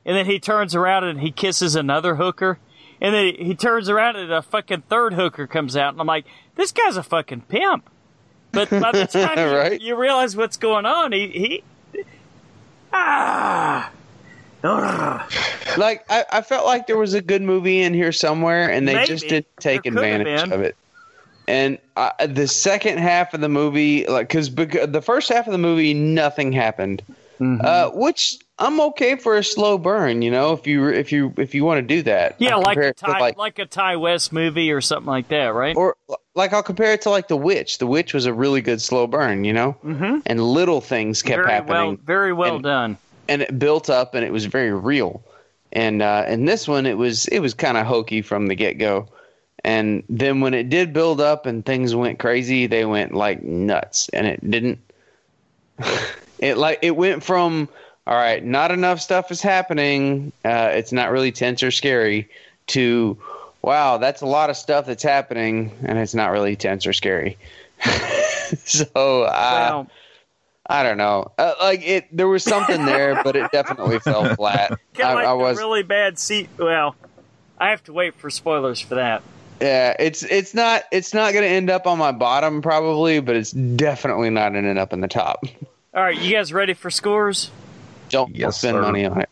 and then he turns around and he kisses another hooker, and then he turns around and a fucking third hooker comes out, and I'm like, this guy's a fucking pimp. But by the time you- you, realize what's going on, he he ah. Ugh. like I, I felt like there was a good movie in here somewhere, and they just didn't take There advantage of it. And uh, the second half of the movie, like, because the first half of the movie, nothing happened, Mm-hmm. uh, which I'm okay for a slow burn. You know, if you if you if you want to do that, Yeah, I'll like a Ti, like, a Ti West movie or something like that, right? or like I'll compare it to like The Witch. The Witch was a really good slow burn, you know, mm-hmm. and little things kept Very happening. well, very well And- done. and it built up and it was very real. And uh, in this one, it was it was kind of hokey from the get go. And then when it did build up and things went crazy, they went like nuts. And it didn't. it like it went from all right, not enough stuff is happening. Uh, it's not really tense or scary. To wow, that's a lot of stuff that's happening, and it's not really tense or scary. so uh, I don't know. Uh, like it, there was something there, but it definitely fell flat. I, like I was, really bad seat. Well, I have to wait for spoilers for that. yeah. It's it's not it's not going to end up on my bottom probably, but it's definitely not ending up in the top. All right, you guys ready for scores? Don't Yes, spend sir. money on it.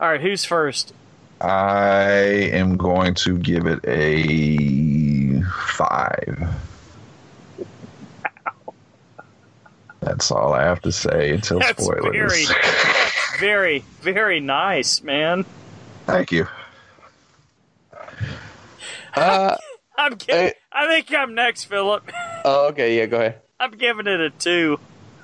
All right, who's first? I am going to give it a five. That's all I have to say until That's spoilers. very, that's very, very nice, man. Thank you. Uh, I'm giving, Hey. I think I'm next, Philip. oh, okay, yeah, go ahead. I'm giving it a two.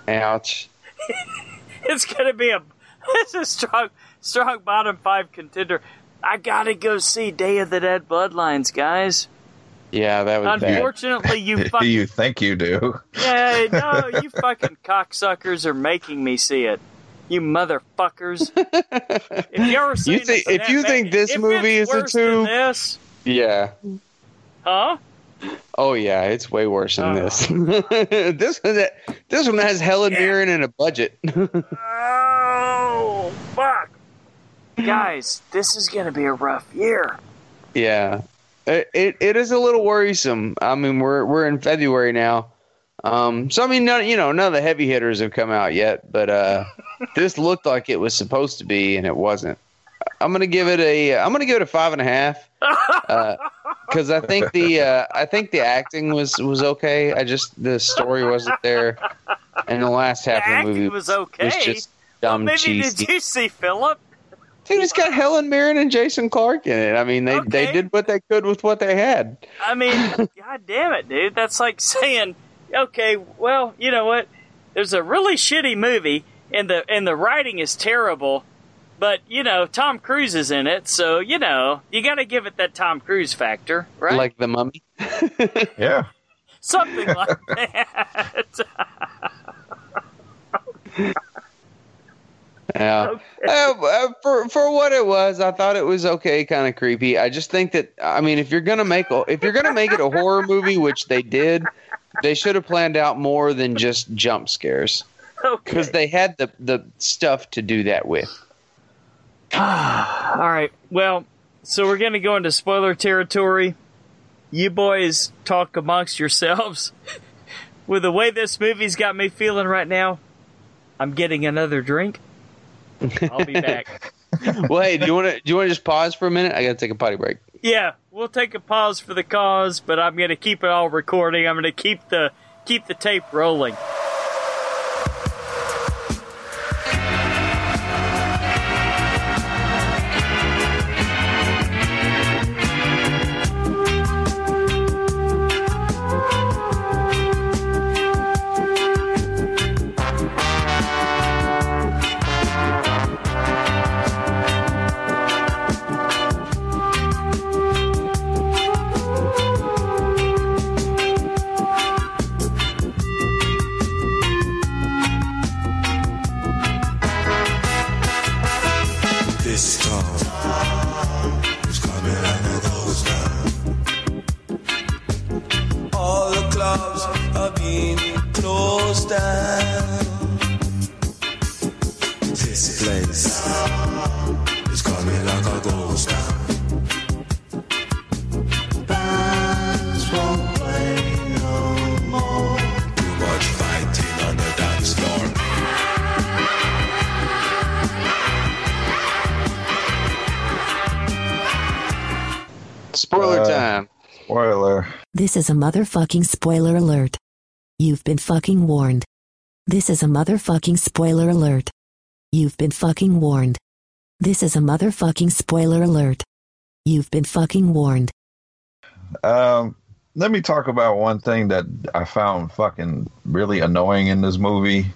Ouch. It's gonna be a it's a strong strong bottom five contender. I gotta go see Day of the Dead Bloodlines, guys. Yeah, that was bad. Unfortunately, you fucking you think you do? yeah, no, you fucking cocksuckers are making me see it. You motherfuckers! If you ever seen You think- if you think this movie is a two- this, Yeah. huh? Oh yeah, it's way worse than Oh. this. this one, this one has Helen Mirren and a budget. Oh fuck, guys, this is gonna be a rough year. yeah, it, it it is a little worrisome. I mean, we're we're in February now, um, so I mean, none, you know, none of the heavy hitters have come out yet, but uh, this looked like it was supposed to be, and it wasn't. I'm gonna give it a I'm gonna give it a five and a half. Because I think the uh, I think the acting was was okay. I just the story wasn't there, and the last half The of the acting movie was okay. was just dumb Maybe cheesy. did you see Philip? Dude, it's got Helen Mirren and Jason Clarke in it. I mean, they they did what they could with what they had. I mean, god damn it, dude. That's like saying, okay, well, you know what? There's a really shitty movie, and the and the writing is terrible, but you know Tom Cruise is in it, so you know you got to give it that Tom Cruise factor, right? Like the Mummy. Yeah. something like that. Yeah. Uh, uh, for for what it was, I thought it was okay, kind of creepy. I just think that I mean, if you're gonna make a, if you're gonna make it a horror movie, which they did, they should have planned out more than just jump scares because okay. they had the the stuff to do that with. All right. Well, so we're gonna go into spoiler territory. You boys talk amongst yourselves. With the way this movie's got me feeling right now, I'm getting another drink. I'll be back. Well, hey, do you want to do you want to just pause for a minute? I gotta take a potty break. Yeah, we'll take a pause for the cause, but I'm gonna keep it all recording. I'm gonna keep the keep the tape rolling. This is a motherfucking spoiler alert. You've been fucking warned. This is a motherfucking spoiler alert. You've been fucking warned. This is a motherfucking spoiler alert. You've been fucking warned. Um, let me talk about one thing that I found fucking really annoying in this movie.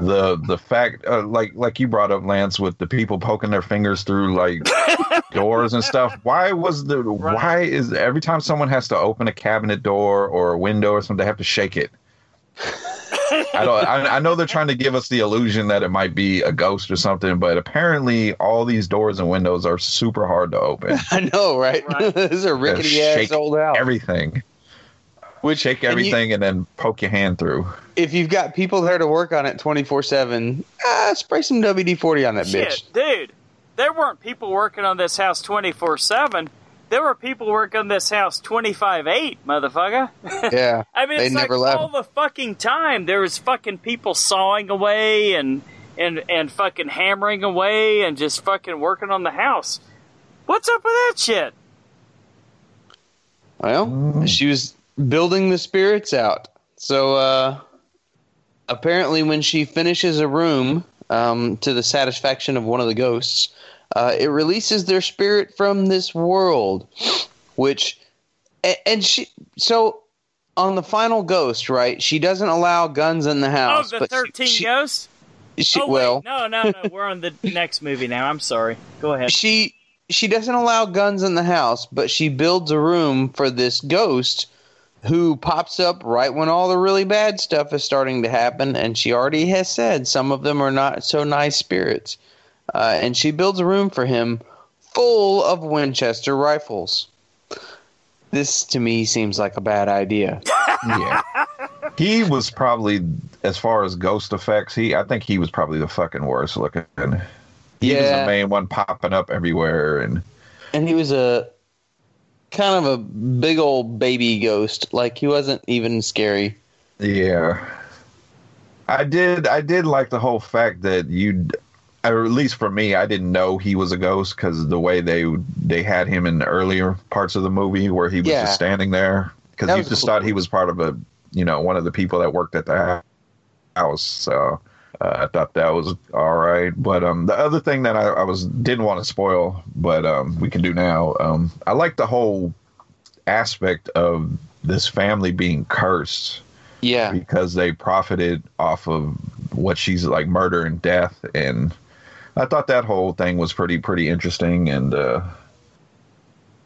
The the fact, uh, like like you brought up, Lance, with the people poking their fingers through like doors and stuff. Why was the why is every time someone has to open a cabinet door or a window or something, they have to shake it? I don't. I, I know they're trying to give us the illusion that it might be a ghost or something, but apparently all these doors and windows are super hard to open. I know, right? Right. this is a rickety ass old house. everything. Which shake and you- everything and then poke your hand through. if you've got people there to work on it 24 7, ah, spray some WD 40 on that Shit, bitch. dude. There weren't people working on this house 24 7. There were people working on this house 25 8, motherfucker. Yeah. I mean, They it's never like left. all the fucking time. There was fucking people sawing away and, and, and fucking hammering away and just fucking working on the house. What's up with that shit? Well, she was building the spirits out. So uh, apparently, when she finishes a room um, to the satisfaction of one of the ghosts, uh, it releases their spirit from this world. Which, and she, so on the final ghost, right? She doesn't allow guns in the house Oh, house. the she- 13 she, ghosts? She, oh, well, wait. No, no, no. We're on the next movie now. I'm sorry. Go ahead. she she doesn't allow guns in the house, but she builds a room for this ghost who pops up right when all the really bad stuff is starting to happen. And she already has said some of them are not so nice spirits. Uh, and she builds a room for him full of Winchester rifles. This to me seems like a bad idea. Yeah. he was probably, as far as ghost effects, he I think he was probably the fucking worst looking. He was Yeah. the main one popping up everywhere, and And he was a kind of a big old baby ghost. Like he wasn't even scary. yeah. I did. I did like the whole fact that you, or at least for me, I didn't know he was a ghost because the way they they had him in the earlier parts of the movie where he was Yeah. just standing there because you just cool. thought he was part of a, you know, one of the people that worked at the house. So uh, I thought that was all right. But um, the other thing that I, I was didn't want to spoil, but um, we can do now. Um, I like the whole aspect of this family being cursed Yeah. because they profited off of what she's like murder and death and I thought that whole thing was pretty pretty interesting and uh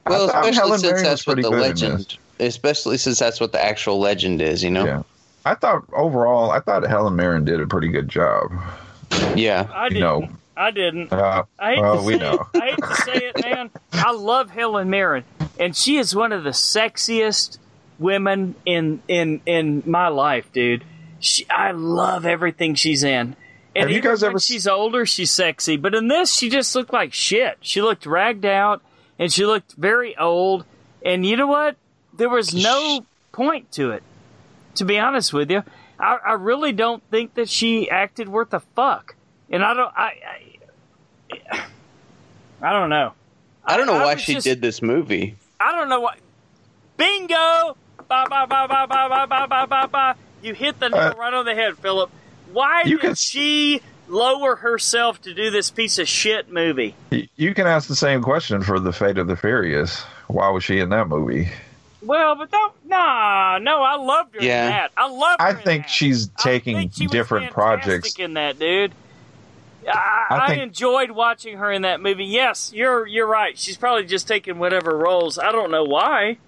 I Well, thought especially since that's what the good in this. legend, especially since that's what the actual legend is, you know? Yeah. I thought overall I thought Helen Mirren did a pretty good job. Yeah. I didn't. know. I didn't. Uh, I hate, well, to we know. It, I hate to say it, man. I love Helen Mirren, and she is one of the sexiest women in in in my life, dude. She, I love everything she's in. And Have you guys ever she's older, she's sexy. But in this, she just looked like shit. She looked ragged out, and she looked very old. And you know what? There was no point to it. To be honest with you, I, I really don't think that she acted worth a fuck. And I don't. I. I, I don't know. I don't know why was she just- did this movie. I don't know why. Bingo! Ba ba ba ba ba ba ba ba ba ba. You hit the nail Uh, right on the head, Philip. Why you did can- she lower herself to do this piece of shit movie? You can ask the same question for the Fate of the Furious. Why was she in that movie? Well, but don't. Nah, no, I loved her Yeah. in that. I loved her I think that. she's I taking think she was different fantastic projects. in that, dude. I, I I, enjoyed watching her in that movie. Yes, you're you're right. She's probably just taking whatever roles. I don't know why.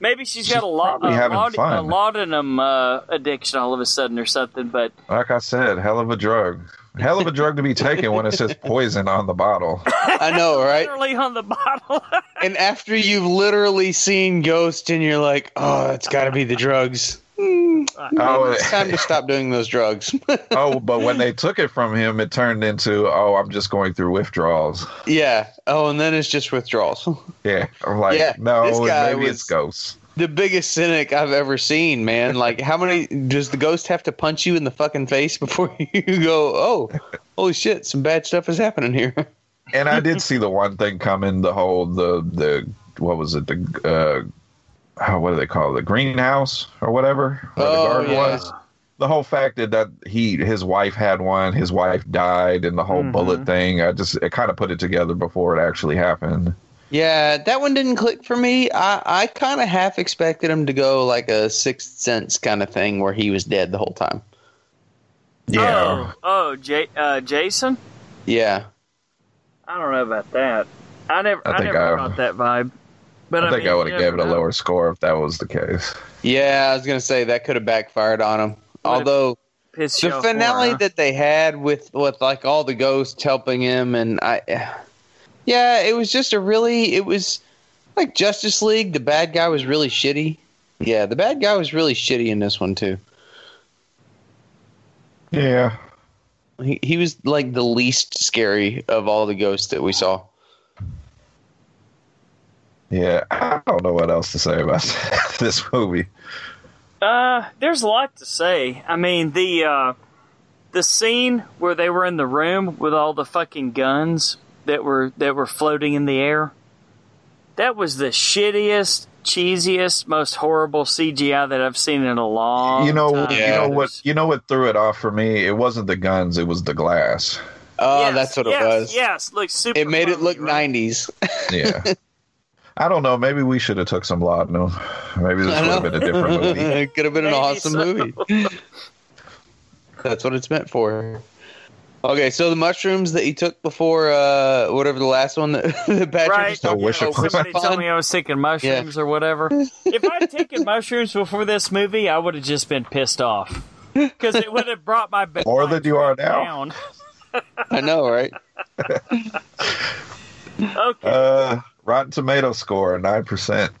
Maybe she's got a, lo- probably a, laud- a laudanum uh, addiction all of a sudden or something. But Like I said, hell of a drug. Hell of a drug to be taken when it says poison on the bottle. I know, right? literally on the bottle. and after you've literally seen Ghost and you're like, oh, it's got to be the drugs. Oh, It's time to stop doing those drugs. oh, but when they took it from him, it turned into, oh, I'm just going through withdrawals. yeah. Oh, and then it's just withdrawals. Yeah, I'm like, Yeah, no, maybe was- it's ghosts. The biggest cynic I've ever seen, man. Like, how many does the ghost have to punch you in the fucking face before you go, oh, holy shit, some bad stuff is happening here? And I did see the one thing coming, the whole the the what was it the uh, oh, what do they call it? the greenhouse or whatever? Where Oh, the garden yeah. was. The whole fact that, that he his wife had one, his wife died, and the whole Mhm. bullet thing. I just it kind of put it together before it actually happened. Yeah, that one didn't click for me. I, I kind of half expected him to go like a sixth sense kind of thing where he was dead the whole time. Oh, oh, J- uh, Jason. Yeah. I don't know about that. I never, I I, think never I- got that vibe. But I think mean, I would have gave it a know. lower score if that was the case. Yeah, I was going to say that could have backfired on him. Although Pissed you the off more, finale huh? that they had with with like all the ghosts helping him and I yeah, it was just a really it was like Justice League, the bad guy was really shitty. Yeah, the bad guy was really shitty in this one too. Yeah. He he was like the least scary of all the ghosts that we saw. Yeah. I don't know what else to say about this movie. Uh, there's a lot to say. I mean, the uh, the scene where they were in the room with all the fucking guns that were that were floating in the air. That was the shittiest, cheesiest, most horrible CGI that I've seen in a long. you know, time. you Yeah. know what? You know what threw it off for me? It wasn't the guns; it was the glass. Oh, Yes, that's what yes, it was. Yes, look super. It made it foamy, look right? 90s. Yeah. I don't know. Maybe we should have took some laudanum. Maybe this I would have been a different movie. it could have been an awesome so. movie. That's what it's meant for. Okay, so the mushrooms that you took before uh, whatever the last one that, that Patrick Right. was talking wish about it was Somebody told me I was taking mushrooms or whatever. if I'd taken mushrooms before this movie, I would have just been pissed off because it would have brought my ba- More my than you are now. down. I know, right? Okay, Uh, Rotten Tomato score nine percent.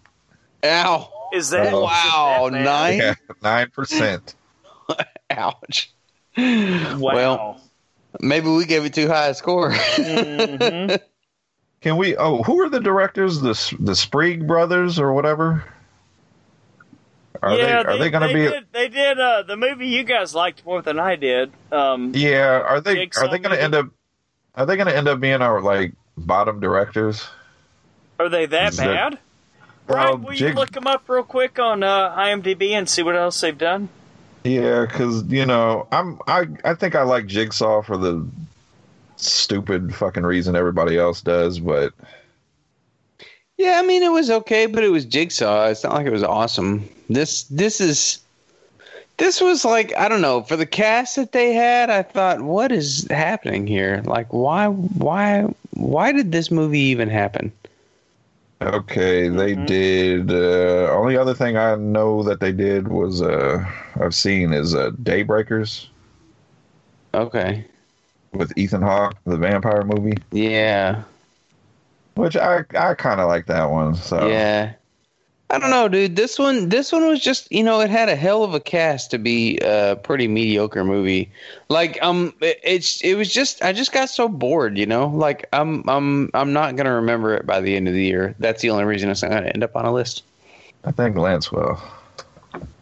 Ow! is that oh, wow, is that bad? nine? Yeah, nine percent. Ouch. Wow. Well, Maybe we gave it too high a score. Mhm. Can we? Oh, who are the directors? The the Spierig brothers or whatever? Are yeah, they are they, going to be? Did, they did uh, the movie you guys liked more than I did. Um, Yeah, are they Jigsaw are they going to end up? Are they going to end up being our like bottom directors? Are they that Is that- bad? Well, Brian, will Jig- you look them up real quick on uh, IMDb and see what else they've done? Yeah, because you know, I'm I I think I like Jigsaw for the stupid fucking reason everybody else does, but yeah, I mean it was okay, but it was Jigsaw. It's not like it was awesome. This this is this was like I don't know for the cast that they had. I thought, what is happening here? Like, why why why did this movie even happen? Okay, they Mhm. did. Uh, only other thing I know that they did was uh, I've seen is uh, Daybreakers Okay, with Ethan Hawke, the vampire movie, yeah, which I I kind of like that one. So yeah. I don't know, dude. This one, this one was just, you know, it had a hell of a cast to be a pretty mediocre movie. Like, um, it, it's, it was just, I just got so bored, you know. Like, I'm, I'm, I'm not gonna remember it by the end of the year. That's the only reason it's not gonna end up on a list. I think Lance will.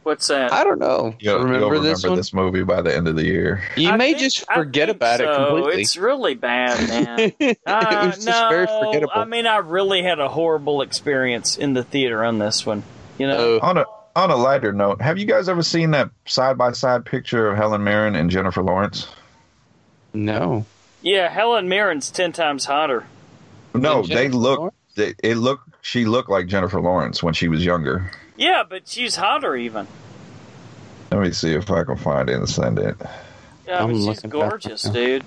What's that? I don't know. You'll remember, remember, you'll this remember one? this movie by the end of the year. You I may think- just forget think about it completely. It's really bad, man. Uh, it was just no, very forgettable. I mean, I really had a horrible experience in the theater on this one. You know, Oh, On a on a lighter note, have you guys ever seen that side by side picture of Helen Mirren and Jennifer Lawrence? no. yeah, Helen Mirren's ten times hotter. No, they look. They, it looked. She looked like Jennifer Lawrence when she was younger. Yeah, but she's hotter even. Let me see if I can find it and send it. Yeah, I I'm mean, she's looking it up gorgeous, dude.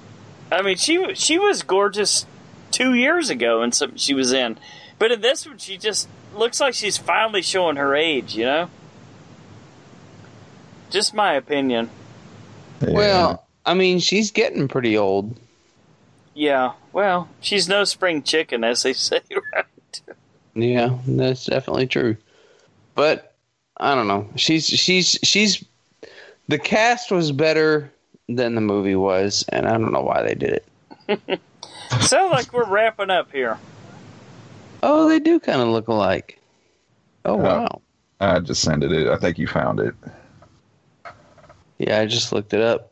I mean, she wa- she was gorgeous two years ago and something she was in, but in this one, she just looks like she's finally showing her age. You know, just my opinion. Yeah. Well, I mean, she's getting pretty old. Yeah, well, she's no spring chicken, as they say, right? Yeah, that's definitely true. But I don't know. She's she's she's the cast was better than the movie was, and I don't know why they did it. Sounds like we're wrapping up here. Oh, they do kind of look alike. Oh Yeah. wow. I just sent it. I think you found it. Yeah, I just looked it up.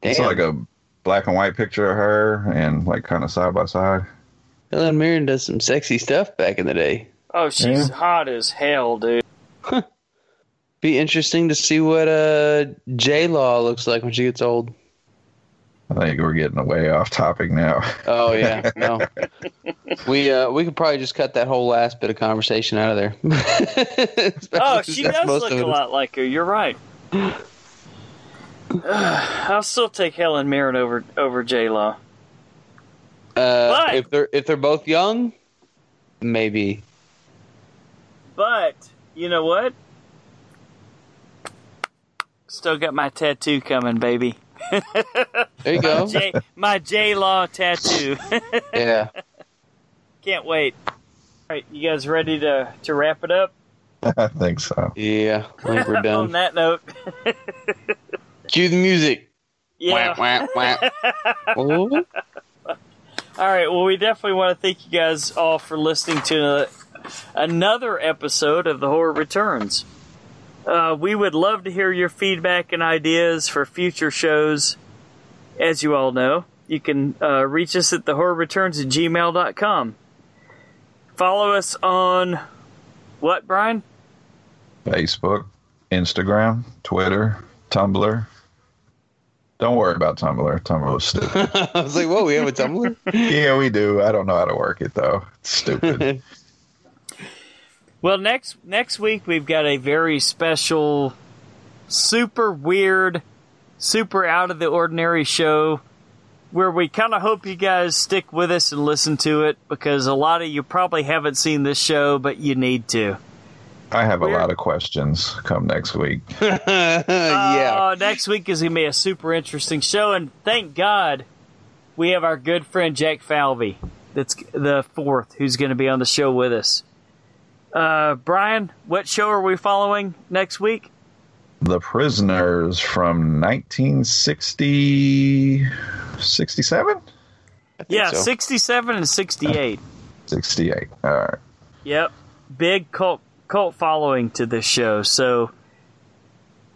Damn. It's like a black and white picture of her and like kind of side by side. Helen Mirren does some sexy stuff back in the day. Oh, she's Yeah. hot as hell, dude. Be interesting to see what uh J Law looks like when she gets old. I think we're getting way off topic now. Oh yeah, no. we uh we could probably just cut that whole last bit of conversation out of there. Oh, she does look a lot like her. You're right. I'll still take Helen Mirren over over J Law. Uh, But- if they're if they're both young, maybe. But you know what? Still got my tattoo coming, baby. There you go. My J Law tattoo. yeah. Can't wait. All right, you guys ready to to wrap it up? I think so. Yeah, I think we're done. On that note, Cue the music. yeah. Wah, wah, wah. All right. Well, we definitely want to thank you guys all for listening to another episode of The Horror Returns. Uh, we would love to hear your feedback and ideas for future shows. As you all know, you can uh, reach us at thehorrorreturns at gmail.com. Follow us on what, Brian? Facebook, Instagram, Twitter, Tumblr. Don't worry about Tumblr. Tumblr was stupid. I was like, whoa, we have a Tumblr? yeah, we do. I don't know how to work it though. It's stupid. Well, next next week we've got a very special, super weird, super out of the ordinary show where we kind of hope you guys stick with us and listen to it because a lot of you probably haven't seen this show, but you need to. I have a lot of questions come next week. yeah. Uh, next week is going to be a super interesting show, and thank God we have our good friend Jack Falvey, that's the fourth, who's going to be on the show with us. Uh, Brian, what show are we following next week? The Prisoners from 1960, 67? Yeah, so. 67 and 68. 68. All right. Yep. Big cult cult following to this show. So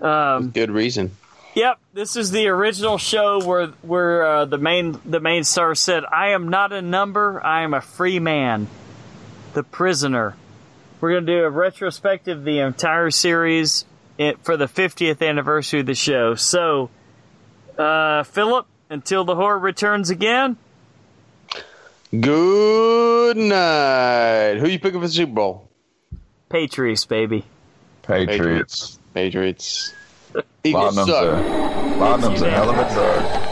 um Good reason. yep, this is the original show where where uh, the main the main star said, "I am not a number, I am a free man." The prisoner. We're going to do a retrospective of the entire series for the 50th anniversary of the show. So uh Philip, until the horror returns again, Good night. Who you picking for the Super Bowl? Patriots baby. Patriots. Patriots. Eagles Bottom's suck. a, Bottom's a hell of a drug.